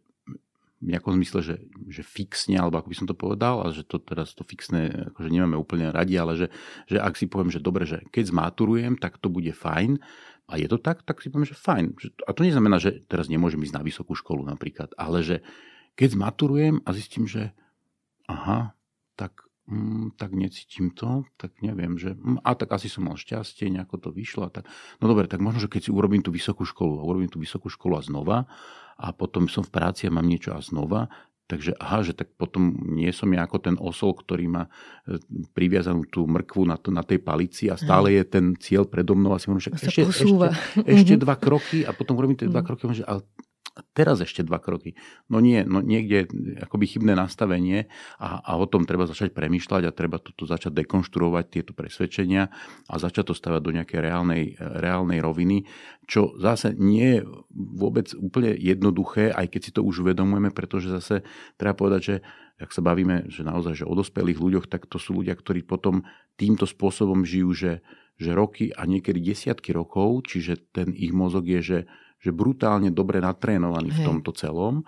v nejakom zmysle, že, že fixne, alebo ako by som to povedal, a že to teraz to fixné akože nemáme úplne radi, ale že, že ak si poviem, že dobre, že keď zmaturujem, tak to bude fajn, a je to tak, tak si poviem, že fajn. A to neznamená, že teraz nemôžem ísť na vysokú školu napríklad, ale že keď zmaturujem a zistím, že aha, tak mm, tak necítim to, tak neviem, že mm, a tak asi som mal šťastie, nejako to vyšlo. A tak, no dobre, tak možno, že keď si urobím tú vysokú školu a urobím tú vysokú školu a znova a potom som v práci a mám niečo a znova, Takže aha, že tak potom nie som ja ako ten osol, ktorý má e, priviazanú tú mrkvu na, to, na tej palici a stále je ten cieľ predo mnou a si môžem, že ešte, ešte, ešte dva kroky a potom urobím tie dva mhm. kroky, že ale teraz ešte dva kroky. No nie, no niekde akoby chybné nastavenie a, a o tom treba začať premýšľať a treba toto začať dekonštruovať, tieto presvedčenia a začať to stavať do nejakej reálnej, reálnej roviny, čo zase nie je vôbec úplne jednoduché, aj keď si to už uvedomujeme, pretože zase treba povedať, že ak sa bavíme, že naozaj že o dospelých ľuďoch, tak to sú ľudia, ktorí potom týmto spôsobom žijú, že, že roky a niekedy desiatky rokov, čiže ten ich mozog je, že že brutálne dobre natrénovaný Hej. v tomto celom.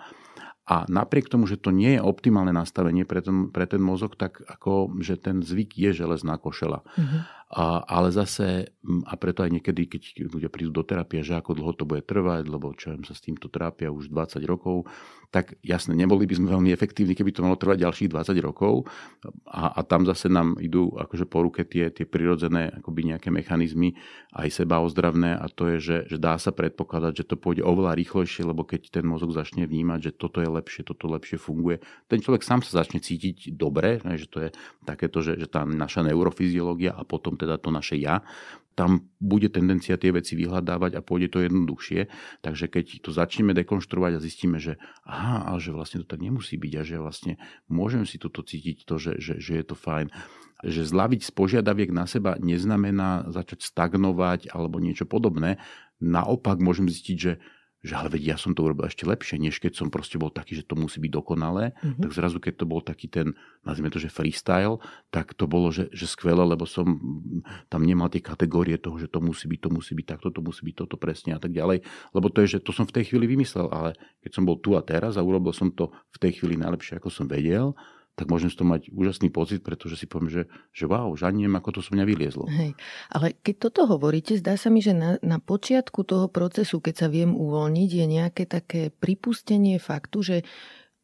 A napriek tomu, že to nie je optimálne nastavenie pre ten, pre ten mozog, tak ako, že ten zvyk je železná košela. Uh-huh. Ale zase, a preto aj niekedy, keď ľudia prídu do terapie, že ako dlho to bude trvať, lebo čo sa s týmto trápia už 20 rokov, tak jasne, neboli by sme veľmi efektívni, keby to malo trvať ďalších 20 rokov. A, a tam zase nám idú akože po ruke tie, tie prirodzené akoby nejaké mechanizmy, aj seba ozdravné a to je, že, že dá sa predpokladať, že to pôjde oveľa rýchlejšie, lebo keď ten mozog začne vnímať, že toto je lepšie, toto lepšie funguje, ten človek sám sa začne cítiť dobre, že to je takéto, že, že tá naša neurofyziológia a potom teda to naše ja, tam bude tendencia tie veci vyhľadávať a pôjde to jednoduchšie. Takže keď to začneme dekonštruovať a zistíme, že aha, ale že vlastne to tak nemusí byť a že vlastne môžem si toto cítiť, to, že, že, že je to fajn. Že zlaviť z požiadaviek na seba neznamená začať stagnovať alebo niečo podobné. Naopak môžem zistiť, že že ale veď ja som to urobil ešte lepšie, než keď som proste bol taký, že to musí byť dokonalé, mm-hmm. tak zrazu keď to bol taký ten, nazvime to, že freestyle, tak to bolo, že, že skvelé, lebo som tam nemal tie kategórie toho, že to musí byť, to musí byť takto, to musí byť toto presne a tak ďalej, lebo to je, že to som v tej chvíli vymyslel, ale keď som bol tu a teraz a urobil som to v tej chvíli najlepšie, ako som vedel, tak môžem z toho mať úžasný pocit, pretože si poviem, že, že wow, že ani neviem, ako to so mňa vyliezlo. Hej. Ale keď toto hovoríte, zdá sa mi, že na, na počiatku toho procesu, keď sa viem uvoľniť, je nejaké také pripustenie faktu, že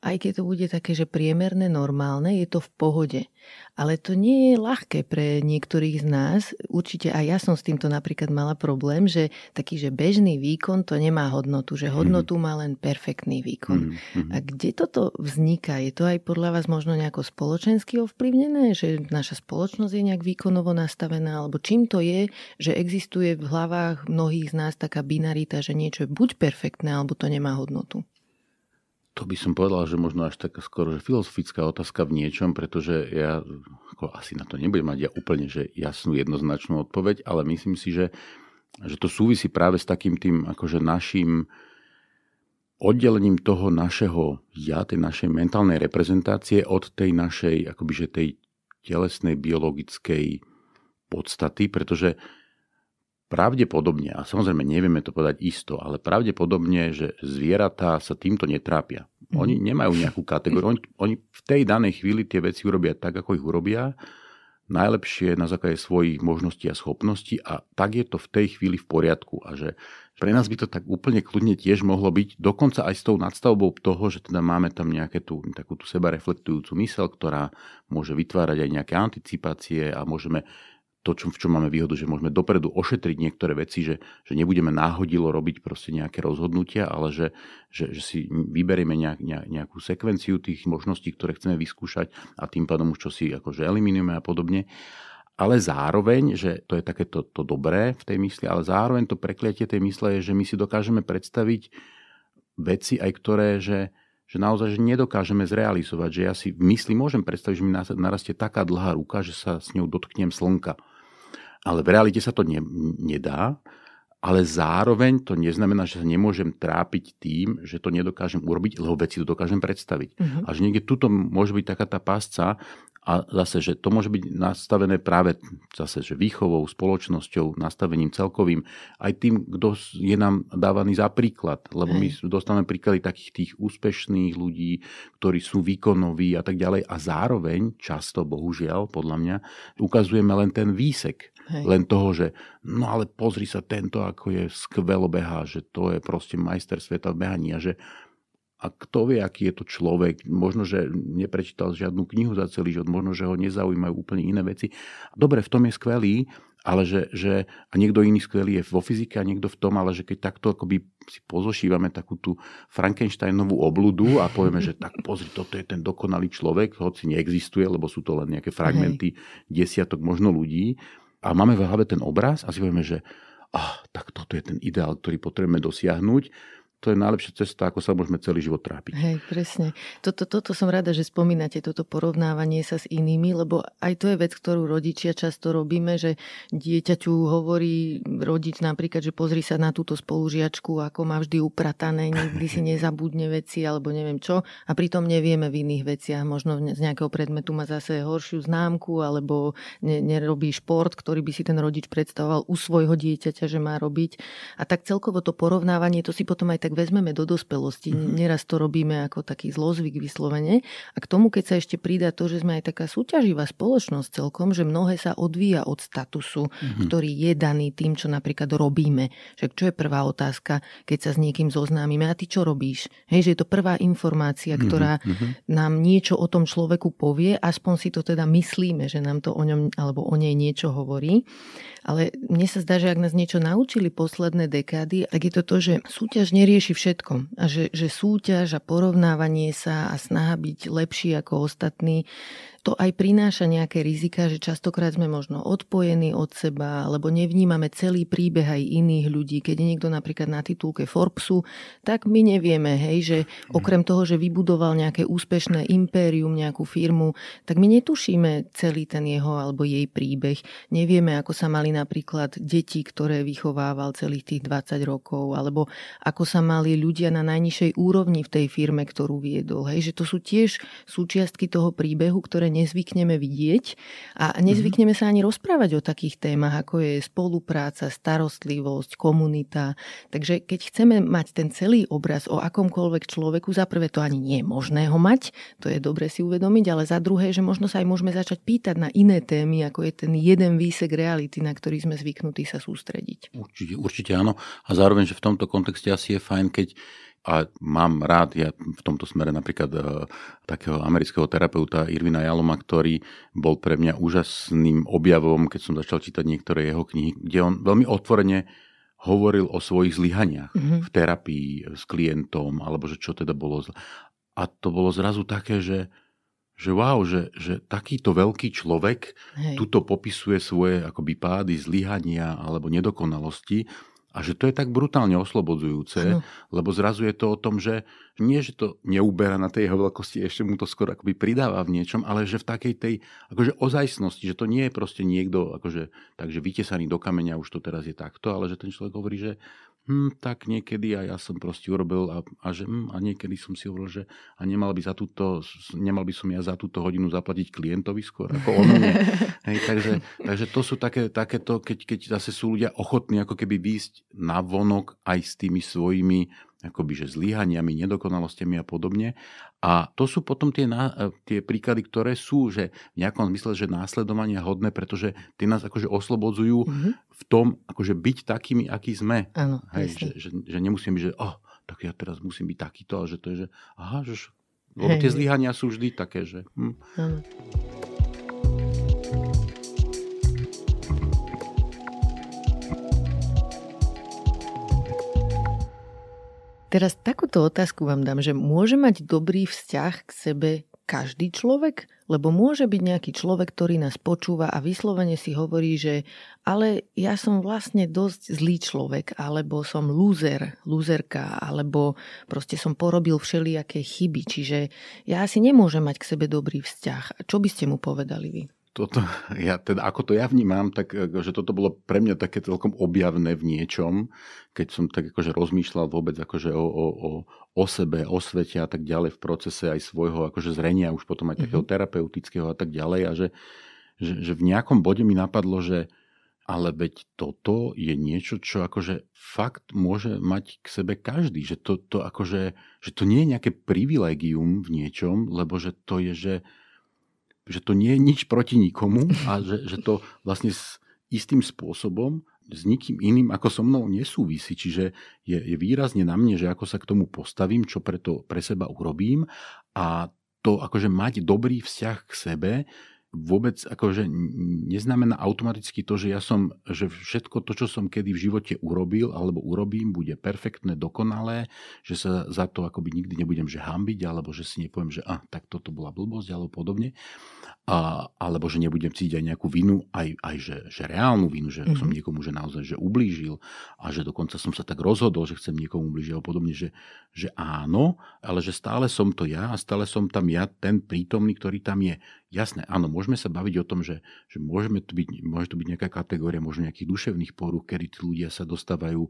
aj keď to bude také, že priemerné, normálne, je to v pohode. Ale to nie je ľahké pre niektorých z nás. Určite aj ja som s týmto napríklad mala problém, že taký, že bežný výkon to nemá hodnotu, že hodnotu má len perfektný výkon. Mm-hmm. A kde toto vzniká? Je to aj podľa vás možno nejako spoločensky ovplyvnené, že naša spoločnosť je nejak výkonovo nastavená, alebo čím to je, že existuje v hlavách mnohých z nás taká binarita, že niečo je buď perfektné, alebo to nemá hodnotu? To by som povedal, že možno až taká skoro že filozofická otázka v niečom, pretože ja ako asi na to nebudem mať ja úplne že jasnú jednoznačnú odpoveď, ale myslím si, že, že to súvisí práve s takým tým akože našim oddelením toho našeho ja, tej našej mentálnej reprezentácie od tej našej akoby, že tej telesnej biologickej podstaty, pretože pravdepodobne, a samozrejme nevieme to povedať isto, ale pravdepodobne, že zvieratá sa týmto netrápia. Mhm. Oni nemajú nejakú kategóriu. Oni, oni v tej danej chvíli tie veci urobia tak, ako ich urobia, najlepšie na základe svojich možností a schopností a tak je to v tej chvíli v poriadku. A že pre nás by to tak úplne kľudne tiež mohlo byť, dokonca aj s tou nadstavbou toho, že teda máme tam nejaké tú, takú tú seba reflektujúcu mysel, ktorá môže vytvárať aj nejaké anticipácie a môžeme to, čo, v čom máme výhodu, že môžeme dopredu ošetriť niektoré veci, že, že nebudeme náhodilo robiť proste nejaké rozhodnutia, ale že, že, že si vyberieme nejak, nejakú sekvenciu tých možností, ktoré chceme vyskúšať a tým pádom už čo si akože eliminujeme a podobne. Ale zároveň, že to je takéto to dobré v tej mysli, ale zároveň to prekliatie tej mysle je, že my si dokážeme predstaviť veci aj ktoré, že, že naozaj že nedokážeme zrealizovať. Že ja si v mysli môžem predstaviť, že mi narastie taká dlhá ruka, že sa s ňou dotknem slnka ale v realite sa to ne, nedá. Ale zároveň to neznamená, že sa nemôžem trápiť tým, že to nedokážem urobiť, lebo veci to dokážem predstaviť. Uh-huh. A že niekde tuto môže byť taká tá pásca a zase, že to môže byť nastavené práve zase, že výchovou, spoločnosťou, nastavením celkovým, aj tým, kto je nám dávaný za príklad. Lebo my dostávame príklady takých tých úspešných ľudí, ktorí sú výkonoví a tak ďalej. A zároveň, často, bohužiaľ, podľa mňa, ukazujeme len ten výsek Hej. Len toho, že no ale pozri sa tento, ako je skvelo behá, že to je proste majster sveta v behaní a že a kto vie, aký je to človek, možno, že neprečítal žiadnu knihu za celý život, možno, že ho nezaujímajú úplne iné veci. Dobre, v tom je skvelý, ale že, že a niekto iný skvelý je vo fyzike a niekto v tom, ale že keď takto akoby si pozošívame takú tú Frankensteinovú obludu a povieme, že tak pozri, toto je ten dokonalý človek, hoci neexistuje, lebo sú to len nejaké fragmenty Hej. desiatok možno ľudí, a máme v hlave ten obraz a si povieme, že ah, tak toto je ten ideál, ktorý potrebujeme dosiahnuť to je najlepšia cesta, ako sa môžeme celý život trápiť. Hej, presne. Toto, toto som rada, že spomínate, toto porovnávanie sa s inými, lebo aj to je vec, ktorú rodičia často robíme, že dieťaťu hovorí rodič napríklad, že pozri sa na túto spolužiačku, ako má vždy upratané, nikdy si nezabudne veci alebo neviem čo a pritom nevieme v iných veciach. Možno z nejakého predmetu má zase horšiu známku alebo ne, nerobí šport, ktorý by si ten rodič predstavoval u svojho dieťaťa, že má robiť. A tak celkovo to porovnávanie, to si potom aj tak vezmeme do dospelosti. Mm-hmm. Neraz to robíme ako taký zlozvyk vyslovene. A k tomu, keď sa ešte pridá to, že sme aj taká súťaživá spoločnosť celkom, že mnohé sa odvíja od statusu, mm-hmm. ktorý je daný tým, čo napríklad robíme. Však čo je prvá otázka, keď sa s niekým zoznámime? A ty čo robíš? Hej, že je to prvá informácia, ktorá mm-hmm. nám niečo o tom človeku povie, aspoň si to teda myslíme, že nám to o ňom alebo o nej niečo hovorí. Ale mne sa zdá, že ak nás niečo naučili posledné dekády, tak je to to, že súťaž nerieši všetko. A že, že súťaž a porovnávanie sa a snaha byť lepší ako ostatní to aj prináša nejaké rizika, že častokrát sme možno odpojení od seba, alebo nevnímame celý príbeh aj iných ľudí. Keď je niekto napríklad na titulke Forbesu, tak my nevieme, hej, že okrem toho, že vybudoval nejaké úspešné impérium, nejakú firmu, tak my netušíme celý ten jeho alebo jej príbeh. Nevieme, ako sa mali napríklad deti, ktoré vychovával celých tých 20 rokov, alebo ako sa mali ľudia na najnižšej úrovni v tej firme, ktorú viedol. Hej, že to sú tiež súčiastky toho príbehu, ktoré nezvykneme vidieť a nezvykneme sa ani rozprávať o takých témach, ako je spolupráca, starostlivosť, komunita. Takže keď chceme mať ten celý obraz o akomkoľvek človeku, za prvé to ani nie je možné ho mať, to je dobre si uvedomiť, ale za druhé, že možno sa aj môžeme začať pýtať na iné témy, ako je ten jeden výsek reality, na ktorý sme zvyknutí sa sústrediť. Určite, určite áno. A zároveň, že v tomto kontexte asi je fajn, keď a mám rád ja v tomto smere napríklad uh, takého amerického terapeuta Irvina Jaloma, ktorý bol pre mňa úžasným objavom, keď som začal čítať niektoré jeho knihy, kde on veľmi otvorene hovoril o svojich zlyhaniach mm-hmm. v terapii s klientom, alebo že čo teda bolo zle. A to bolo zrazu také, že, že wow, že, že takýto veľký človek Hej. tuto popisuje svoje akoby pády, zlyhania alebo nedokonalosti a že to je tak brutálne oslobodzujúce, ano. lebo zrazu je to o tom, že nie, že to neuberá na tej jeho veľkosti, ešte mu to skoro akoby pridáva v niečom, ale že v takej tej akože ozajstnosti, že to nie je proste niekto akože, takže vytesaný do kameňa, už to teraz je takto, ale že ten človek hovorí, že hm, tak niekedy a ja som proste urobil a, a, že, hm, a niekedy som si hovoril, že a nemal by, za túto, nemal by som ja za túto hodinu zaplatiť klientovi skôr ako on. Hej, takže, takže to sú také, takéto, keď, keď zase sú ľudia ochotní ako keby výjsť na vonok aj s tými svojimi akoby, že zlyhaniami, nedokonalostiami a podobne. A to sú potom tie, tie príklady, ktoré sú že v nejakom zmysle, že následovania hodné, pretože tie nás akože oslobodzujú mm-hmm. v tom, akože byť takými, akí sme. Áno, Hej, že, že, že nemusím byť, že oh, tak ja teraz musím byť takýto, ale že to je, že aha, že lebo tie zlyhania sú vždy také, že... Hm. Áno. Teraz takúto otázku vám dám, že môže mať dobrý vzťah k sebe každý človek? Lebo môže byť nejaký človek, ktorý nás počúva a vyslovene si hovorí, že ale ja som vlastne dosť zlý človek, alebo som lúzer, lúzerka, alebo proste som porobil všelijaké chyby, čiže ja asi nemôžem mať k sebe dobrý vzťah. Čo by ste mu povedali vy? Toto, ja, teda ako to ja vnímam, tak e, že toto bolo pre mňa také celkom objavné v niečom, keď som tak akože rozmýšľal vôbec akože o, o, o, o sebe, o svete a tak ďalej v procese aj svojho akože zrenia, už potom aj takého mm-hmm. terapeutického a tak ďalej a že, že, že v nejakom bode mi napadlo, že ale veď toto je niečo, čo akože fakt môže mať k sebe každý, že to, to akože, že to nie je nejaké privilegium v niečom, lebo že to je, že že to nie je nič proti nikomu a že, že to vlastne s istým spôsobom s nikým iným ako so mnou nesúvisí. Čiže je, je výrazne na mne, že ako sa k tomu postavím, čo preto pre seba urobím a to akože mať dobrý vzťah k sebe vôbec akože neznamená automaticky to, že ja som, že všetko to, čo som kedy v živote urobil alebo urobím, bude perfektné, dokonalé, že sa za to akoby nikdy nebudem že hambiť, alebo že si nepoviem, že ah, tak toto bola blbosť, alebo podobne. A, alebo že nebudem cítiť aj nejakú vinu, aj, aj že, že reálnu vinu, že mm-hmm. som niekomu že naozaj že ublížil a že dokonca som sa tak rozhodol, že chcem niekomu ublížiť a podobne, že, že áno, ale že stále som to ja a stále som tam ja, ten prítomný, ktorý tam je. Jasné, áno, môžeme sa baviť o tom, že, že môžeme tu byť, môže tu byť nejaká kategória možno nejakých duševných porúch, kedy tí ľudia sa dostávajú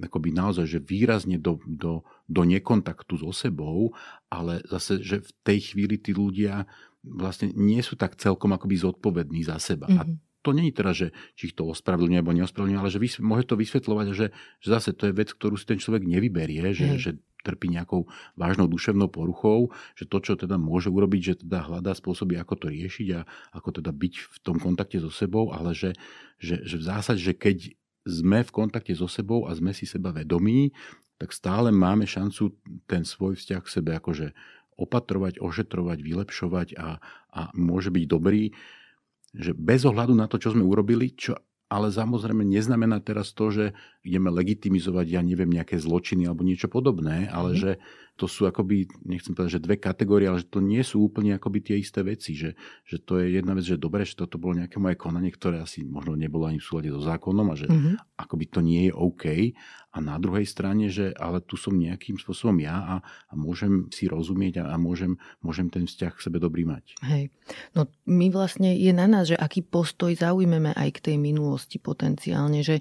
akoby naozaj, že výrazne do, do, do nekontaktu so sebou, ale zase, že v tej chvíli tí ľudia vlastne nie sú tak celkom akoby zodpovední za seba. Mm-hmm. A to není teraz, že či ich to ospravedlňuje alebo neospravedlňuje, ale že vys- môže to vysvetľovať, že, že zase to je vec, ktorú si ten človek nevyberie, že, že trpí nejakou vážnou duševnou poruchou, že to, čo teda môže urobiť, že teda hľadá spôsoby, ako to riešiť a ako teda byť v tom kontakte so sebou, ale že, že, že v zásade, že keď sme v kontakte so sebou a sme si seba vedomí, tak stále máme šancu ten svoj vzťah k sebe akože opatrovať, ošetrovať, vylepšovať a, a môže byť dobrý, že bez ohľadu na to, čo sme urobili, čo ale samozrejme neznamená teraz to, že ideme legitimizovať, ja neviem, nejaké zločiny alebo niečo podobné, ale mm. že to sú akoby, nechcem povedať, že dve kategórie, ale že to nie sú úplne akoby tie isté veci, že, že to je jedna vec, že dobre, že toto bolo nejaké moje konanie, ktoré asi možno nebolo ani v súlade so zákonom a že mm-hmm. akoby to nie je OK. A na druhej strane, že ale tu som nejakým spôsobom ja a, a môžem si rozumieť a, a môžem, môžem ten vzťah k sebe dobrý mať. Hej. No my vlastne je na nás, že aký postoj zaujmeme aj k tej minulosti potenciálne, že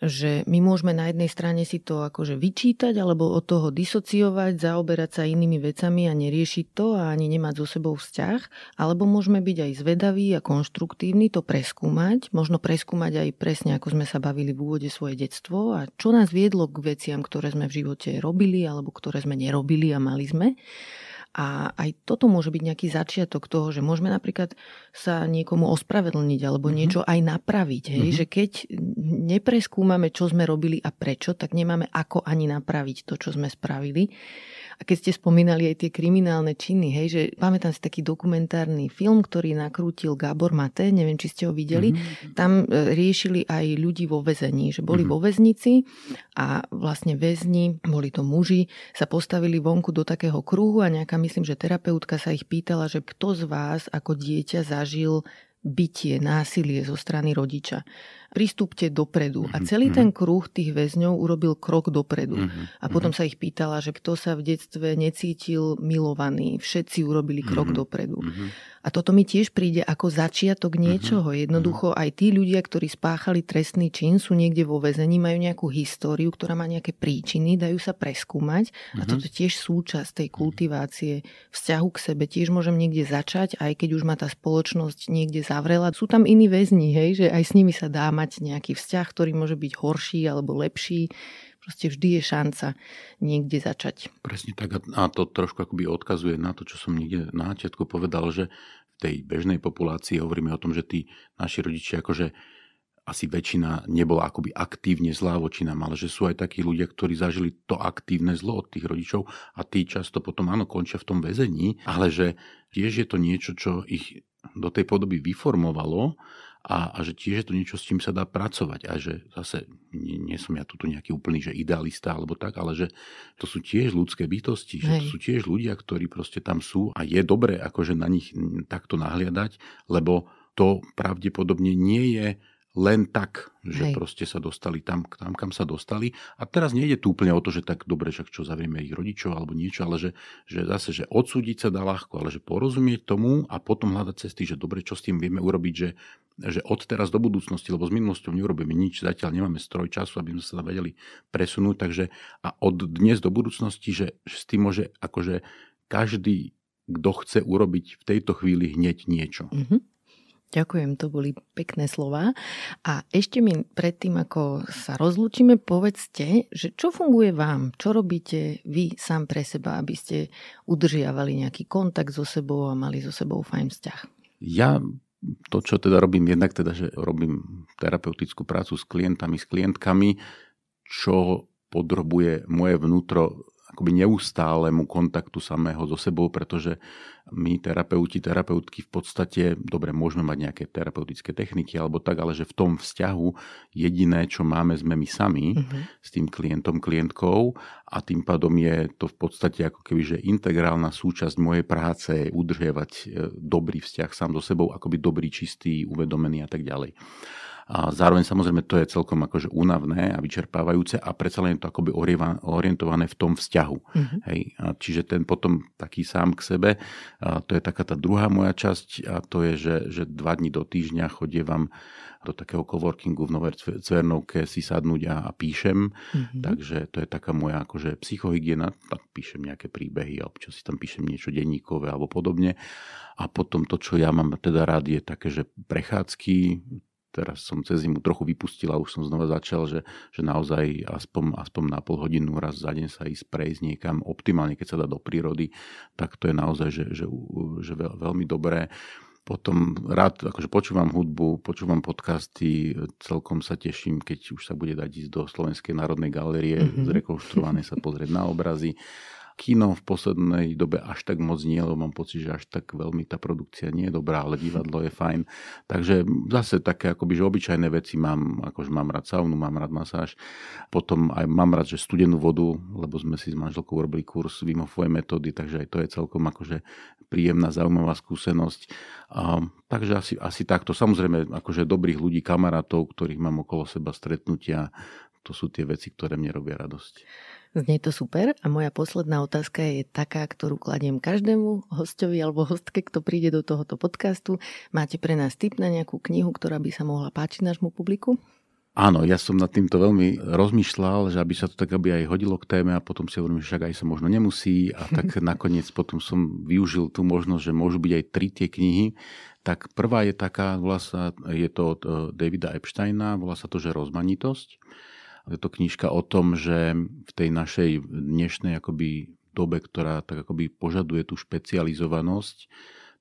že my môžeme na jednej strane si to akože vyčítať alebo od toho disociovať, zaoberať sa inými vecami a neriešiť to a ani nemať so sebou vzťah, alebo môžeme byť aj zvedaví a konštruktívni, to preskúmať, možno preskúmať aj presne, ako sme sa bavili v úvode svoje detstvo a čo nás viedlo k veciam, ktoré sme v živote robili alebo ktoré sme nerobili a mali sme. A aj toto môže byť nejaký začiatok toho, že môžeme napríklad sa niekomu ospravedlniť alebo mm-hmm. niečo aj napraviť. Hej? Mm-hmm. Že keď nepreskúmame, čo sme robili a prečo, tak nemáme ako ani napraviť to, čo sme spravili. A keď ste spomínali aj tie kriminálne činy, hej, že pamätám si taký dokumentárny film, ktorý nakrútil Gábor Mate, neviem, či ste ho videli. Mm-hmm. Tam e, riešili aj ľudí vo väzení, že boli mm-hmm. vo väznici a vlastne väzni, boli to muži, sa postavili vonku do takého kruhu a nejaká, myslím, že terapeutka sa ich pýtala, že kto z vás ako dieťa zažil bytie, násilie zo strany rodiča pristúpte dopredu. A mhm, celý mhm. ten kruh tých väzňov urobil krok dopredu. Mhm, a potom sa ich pýtala, že kto sa v detstve necítil milovaný. Všetci urobili krok dopredu. A toto mi tiež príde ako začiatok niečoho. Jednoducho aj tí ľudia, ktorí spáchali trestný čin, sú niekde vo väzení, majú nejakú históriu, ktorá má nejaké príčiny, dajú sa preskúmať. A toto tiež súčasť tej kultivácie vzťahu k sebe. Tiež môžem niekde začať, aj keď už ma tá spoločnosť niekde zavrela. Sú tam iní väzni, hej, že aj s nimi sa dá mať nejaký vzťah, ktorý môže byť horší alebo lepší. Proste vždy je šanca niekde začať. Presne tak a to trošku akoby odkazuje na to, čo som niekde na začiatku povedal, že v tej bežnej populácii hovoríme o tom, že tí naši rodičia akože asi väčšina nebola akoby aktívne zlá voči nám, ale že sú aj takí ľudia, ktorí zažili to aktívne zlo od tých rodičov a tí často potom áno končia v tom väzení, ale že tiež je to niečo, čo ich do tej podoby vyformovalo a, a že tiež je to niečo, s čím sa dá pracovať a že zase nie, nie som ja tu nejaký úplný že idealista alebo tak, ale že to sú tiež ľudské bytosti, že Hej. to sú tiež ľudia, ktorí proste tam sú a je dobré akože na nich takto nahliadať, lebo to pravdepodobne nie je len tak, že Hej. proste sa dostali tam, tam, kam sa dostali. A teraz nejde tu úplne o to, že tak dobre, však čo zavrieme ich rodičov alebo niečo, ale že, že zase, že odsúdiť sa dá ľahko, ale že porozumieť tomu a potom hľadať cesty, že dobre, čo s tým vieme urobiť, že, že od teraz do budúcnosti, lebo s minulosťou neurobíme nič, zatiaľ nemáme stroj času, aby sme sa vedeli presunúť, takže a od dnes do budúcnosti, že, že s tým môže akože každý, kto chce urobiť v tejto chvíli hneď niečo. Mm-hmm. Ďakujem, to boli pekné slova. A ešte mi predtým, ako sa rozlúčime, povedzte, že čo funguje vám? Čo robíte vy sám pre seba, aby ste udržiavali nejaký kontakt so sebou a mali so sebou fajn vzťah? Ja to, čo teda robím, jednak teda, že robím terapeutickú prácu s klientami, s klientkami, čo podrobuje moje vnútro akoby neustálemu kontaktu samého so sebou, pretože my terapeuti, terapeutky v podstate, dobre, môžeme mať nejaké terapeutické techniky alebo tak, ale že v tom vzťahu jediné, čo máme, sme my sami uh-huh. s tým klientom, klientkou a tým pádom je to v podstate ako keby, že integrálna súčasť mojej práce udržiavať e, dobrý vzťah sám so sebou, akoby dobrý, čistý, uvedomený a tak ďalej. A zároveň samozrejme to je celkom akože únavné a vyčerpávajúce a predsa len je to akoby orientované v tom vzťahu. Uh-huh. Hej. A čiže ten potom taký sám k sebe, a to je taká tá druhá moja časť a to je, že, že dva dní do týždňa chodievam do takého coworkingu v Novej Cvernovke si sadnúť a, a píšem. Mm-hmm. Takže to je taká moja akože psychohygiena. Tak píšem nejaké príbehy a občas si tam píšem niečo denníkové alebo podobne. A potom to, čo ja mám teda rád, je také, že prechádzky, teraz som cez zimu trochu vypustil a už som znova začal, že, že naozaj aspoň, aspoň na pol hodinu raz za deň sa ísť prejsť niekam, optimálne keď sa dá do prírody, tak to je naozaj že, že, že veľmi dobré. Potom rád akože počúvam hudbu, počúvam podcasty, celkom sa teším, keď už sa bude dať ísť do Slovenskej národnej galérie, mm-hmm. zrekonštruované sa pozrieť na obrazy kino v poslednej dobe až tak moc nie, lebo mám pocit, že až tak veľmi tá produkcia nie je dobrá, ale divadlo je fajn. Takže zase také akoby, že obyčajné veci mám, akože mám rád saunu, mám rád masáž. Potom aj mám rád, že studenú vodu, lebo sme si s manželkou urobili kurz Wim metódy, takže aj to je celkom akože príjemná, zaujímavá skúsenosť. A, takže asi, asi takto. Samozrejme, akože dobrých ľudí, kamarátov, ktorých mám okolo seba stretnutia, to sú tie veci, ktoré mne robia radosť. Znie to super a moja posledná otázka je taká, ktorú kladiem každému hostovi alebo hostke, kto príde do tohoto podcastu. Máte pre nás tip na nejakú knihu, ktorá by sa mohla páčiť nášmu publiku? Áno, ja som nad týmto veľmi rozmýšľal, že aby sa to tak aby aj hodilo k téme a potom si hovorím, že však aj sa možno nemusí a tak nakoniec potom som využil tú možnosť, že môžu byť aj tri tie knihy. Tak prvá je taká, volá sa, je to od eh, Davida Epsteina, volá sa to, že rozmanitosť. Je to knižka o tom, že v tej našej dnešnej akoby dobe, ktorá tak akoby požaduje tú špecializovanosť,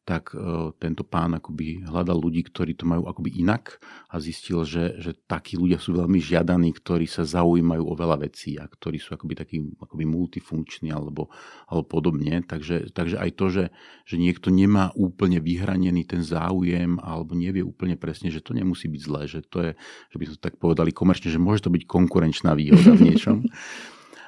tak e, tento pán akoby hľadal ľudí, ktorí to majú akoby inak a zistil, že, že takí ľudia sú veľmi žiadaní, ktorí sa zaujímajú o veľa vecí a ktorí sú akoby takí akoby multifunkční alebo, alebo podobne. Takže, takže aj to, že, že niekto nemá úplne vyhranený ten záujem alebo nevie úplne presne, že to nemusí byť zlé, že to je, že by sme tak povedali komerčne, že môže to byť konkurenčná výhoda v niečom.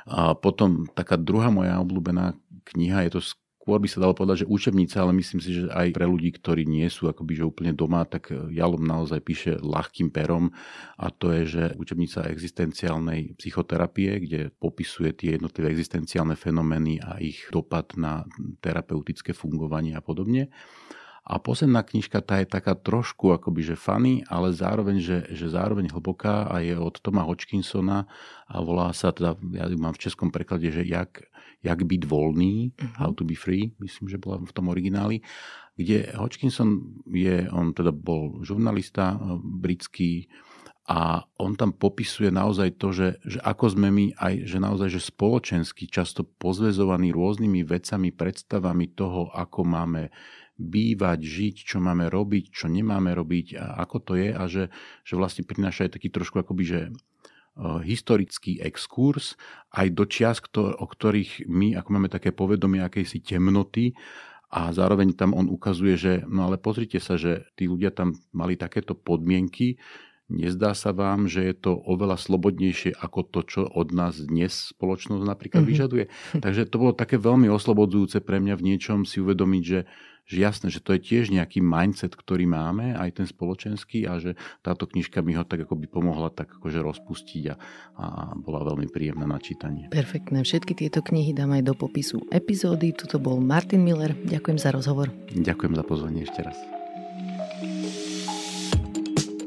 A potom taká druhá moja obľúbená kniha je to skôr by sa dalo povedať, že učebnica, ale myslím si, že aj pre ľudí, ktorí nie sú akoby že úplne doma, tak Jalom naozaj píše ľahkým perom a to je, že učebnica existenciálnej psychoterapie, kde popisuje tie jednotlivé existenciálne fenomény a ich dopad na terapeutické fungovanie a podobne. A posledná knižka tá je taká trošku akoby že funny, ale zároveň, že, že zároveň hlboká a je od Toma Hodgkinsona a volá sa teda, ja ju mám v českom preklade, že jak, jak byť voľný, uh-huh. How to be free, myslím, že bola v tom origináli, kde Hodgkinson je, on teda bol žurnalista eh, britský, a on tam popisuje naozaj to, že, že ako sme my aj, že naozaj, že spoločensky často pozvezovaní rôznymi vecami, predstavami toho, ako máme bývať, žiť, čo máme robiť, čo nemáme robiť a ako to je a že, že vlastne prináša aj taký trošku akoby, že historický exkurs aj do čias, o ktorých my, ako máme také povedomie akejsi temnoty, a zároveň tam on ukazuje, že no ale pozrite sa, že tí ľudia tam mali takéto podmienky, Nezdá sa vám, že je to oveľa slobodnejšie ako to, čo od nás dnes spoločnosť napríklad mm-hmm. vyžaduje? Takže to bolo také veľmi oslobodzujúce pre mňa v niečom si uvedomiť, že že jasné, že to je tiež nejaký mindset, ktorý máme, aj ten spoločenský a že táto knižka mi ho tak ako by pomohla tak akože rozpustiť a, a bola veľmi príjemná na čítanie. Perfektné. Všetky tieto knihy dám aj do popisu epizódy. Tuto bol Martin Miller. Ďakujem za rozhovor. Ďakujem za pozvanie ešte raz.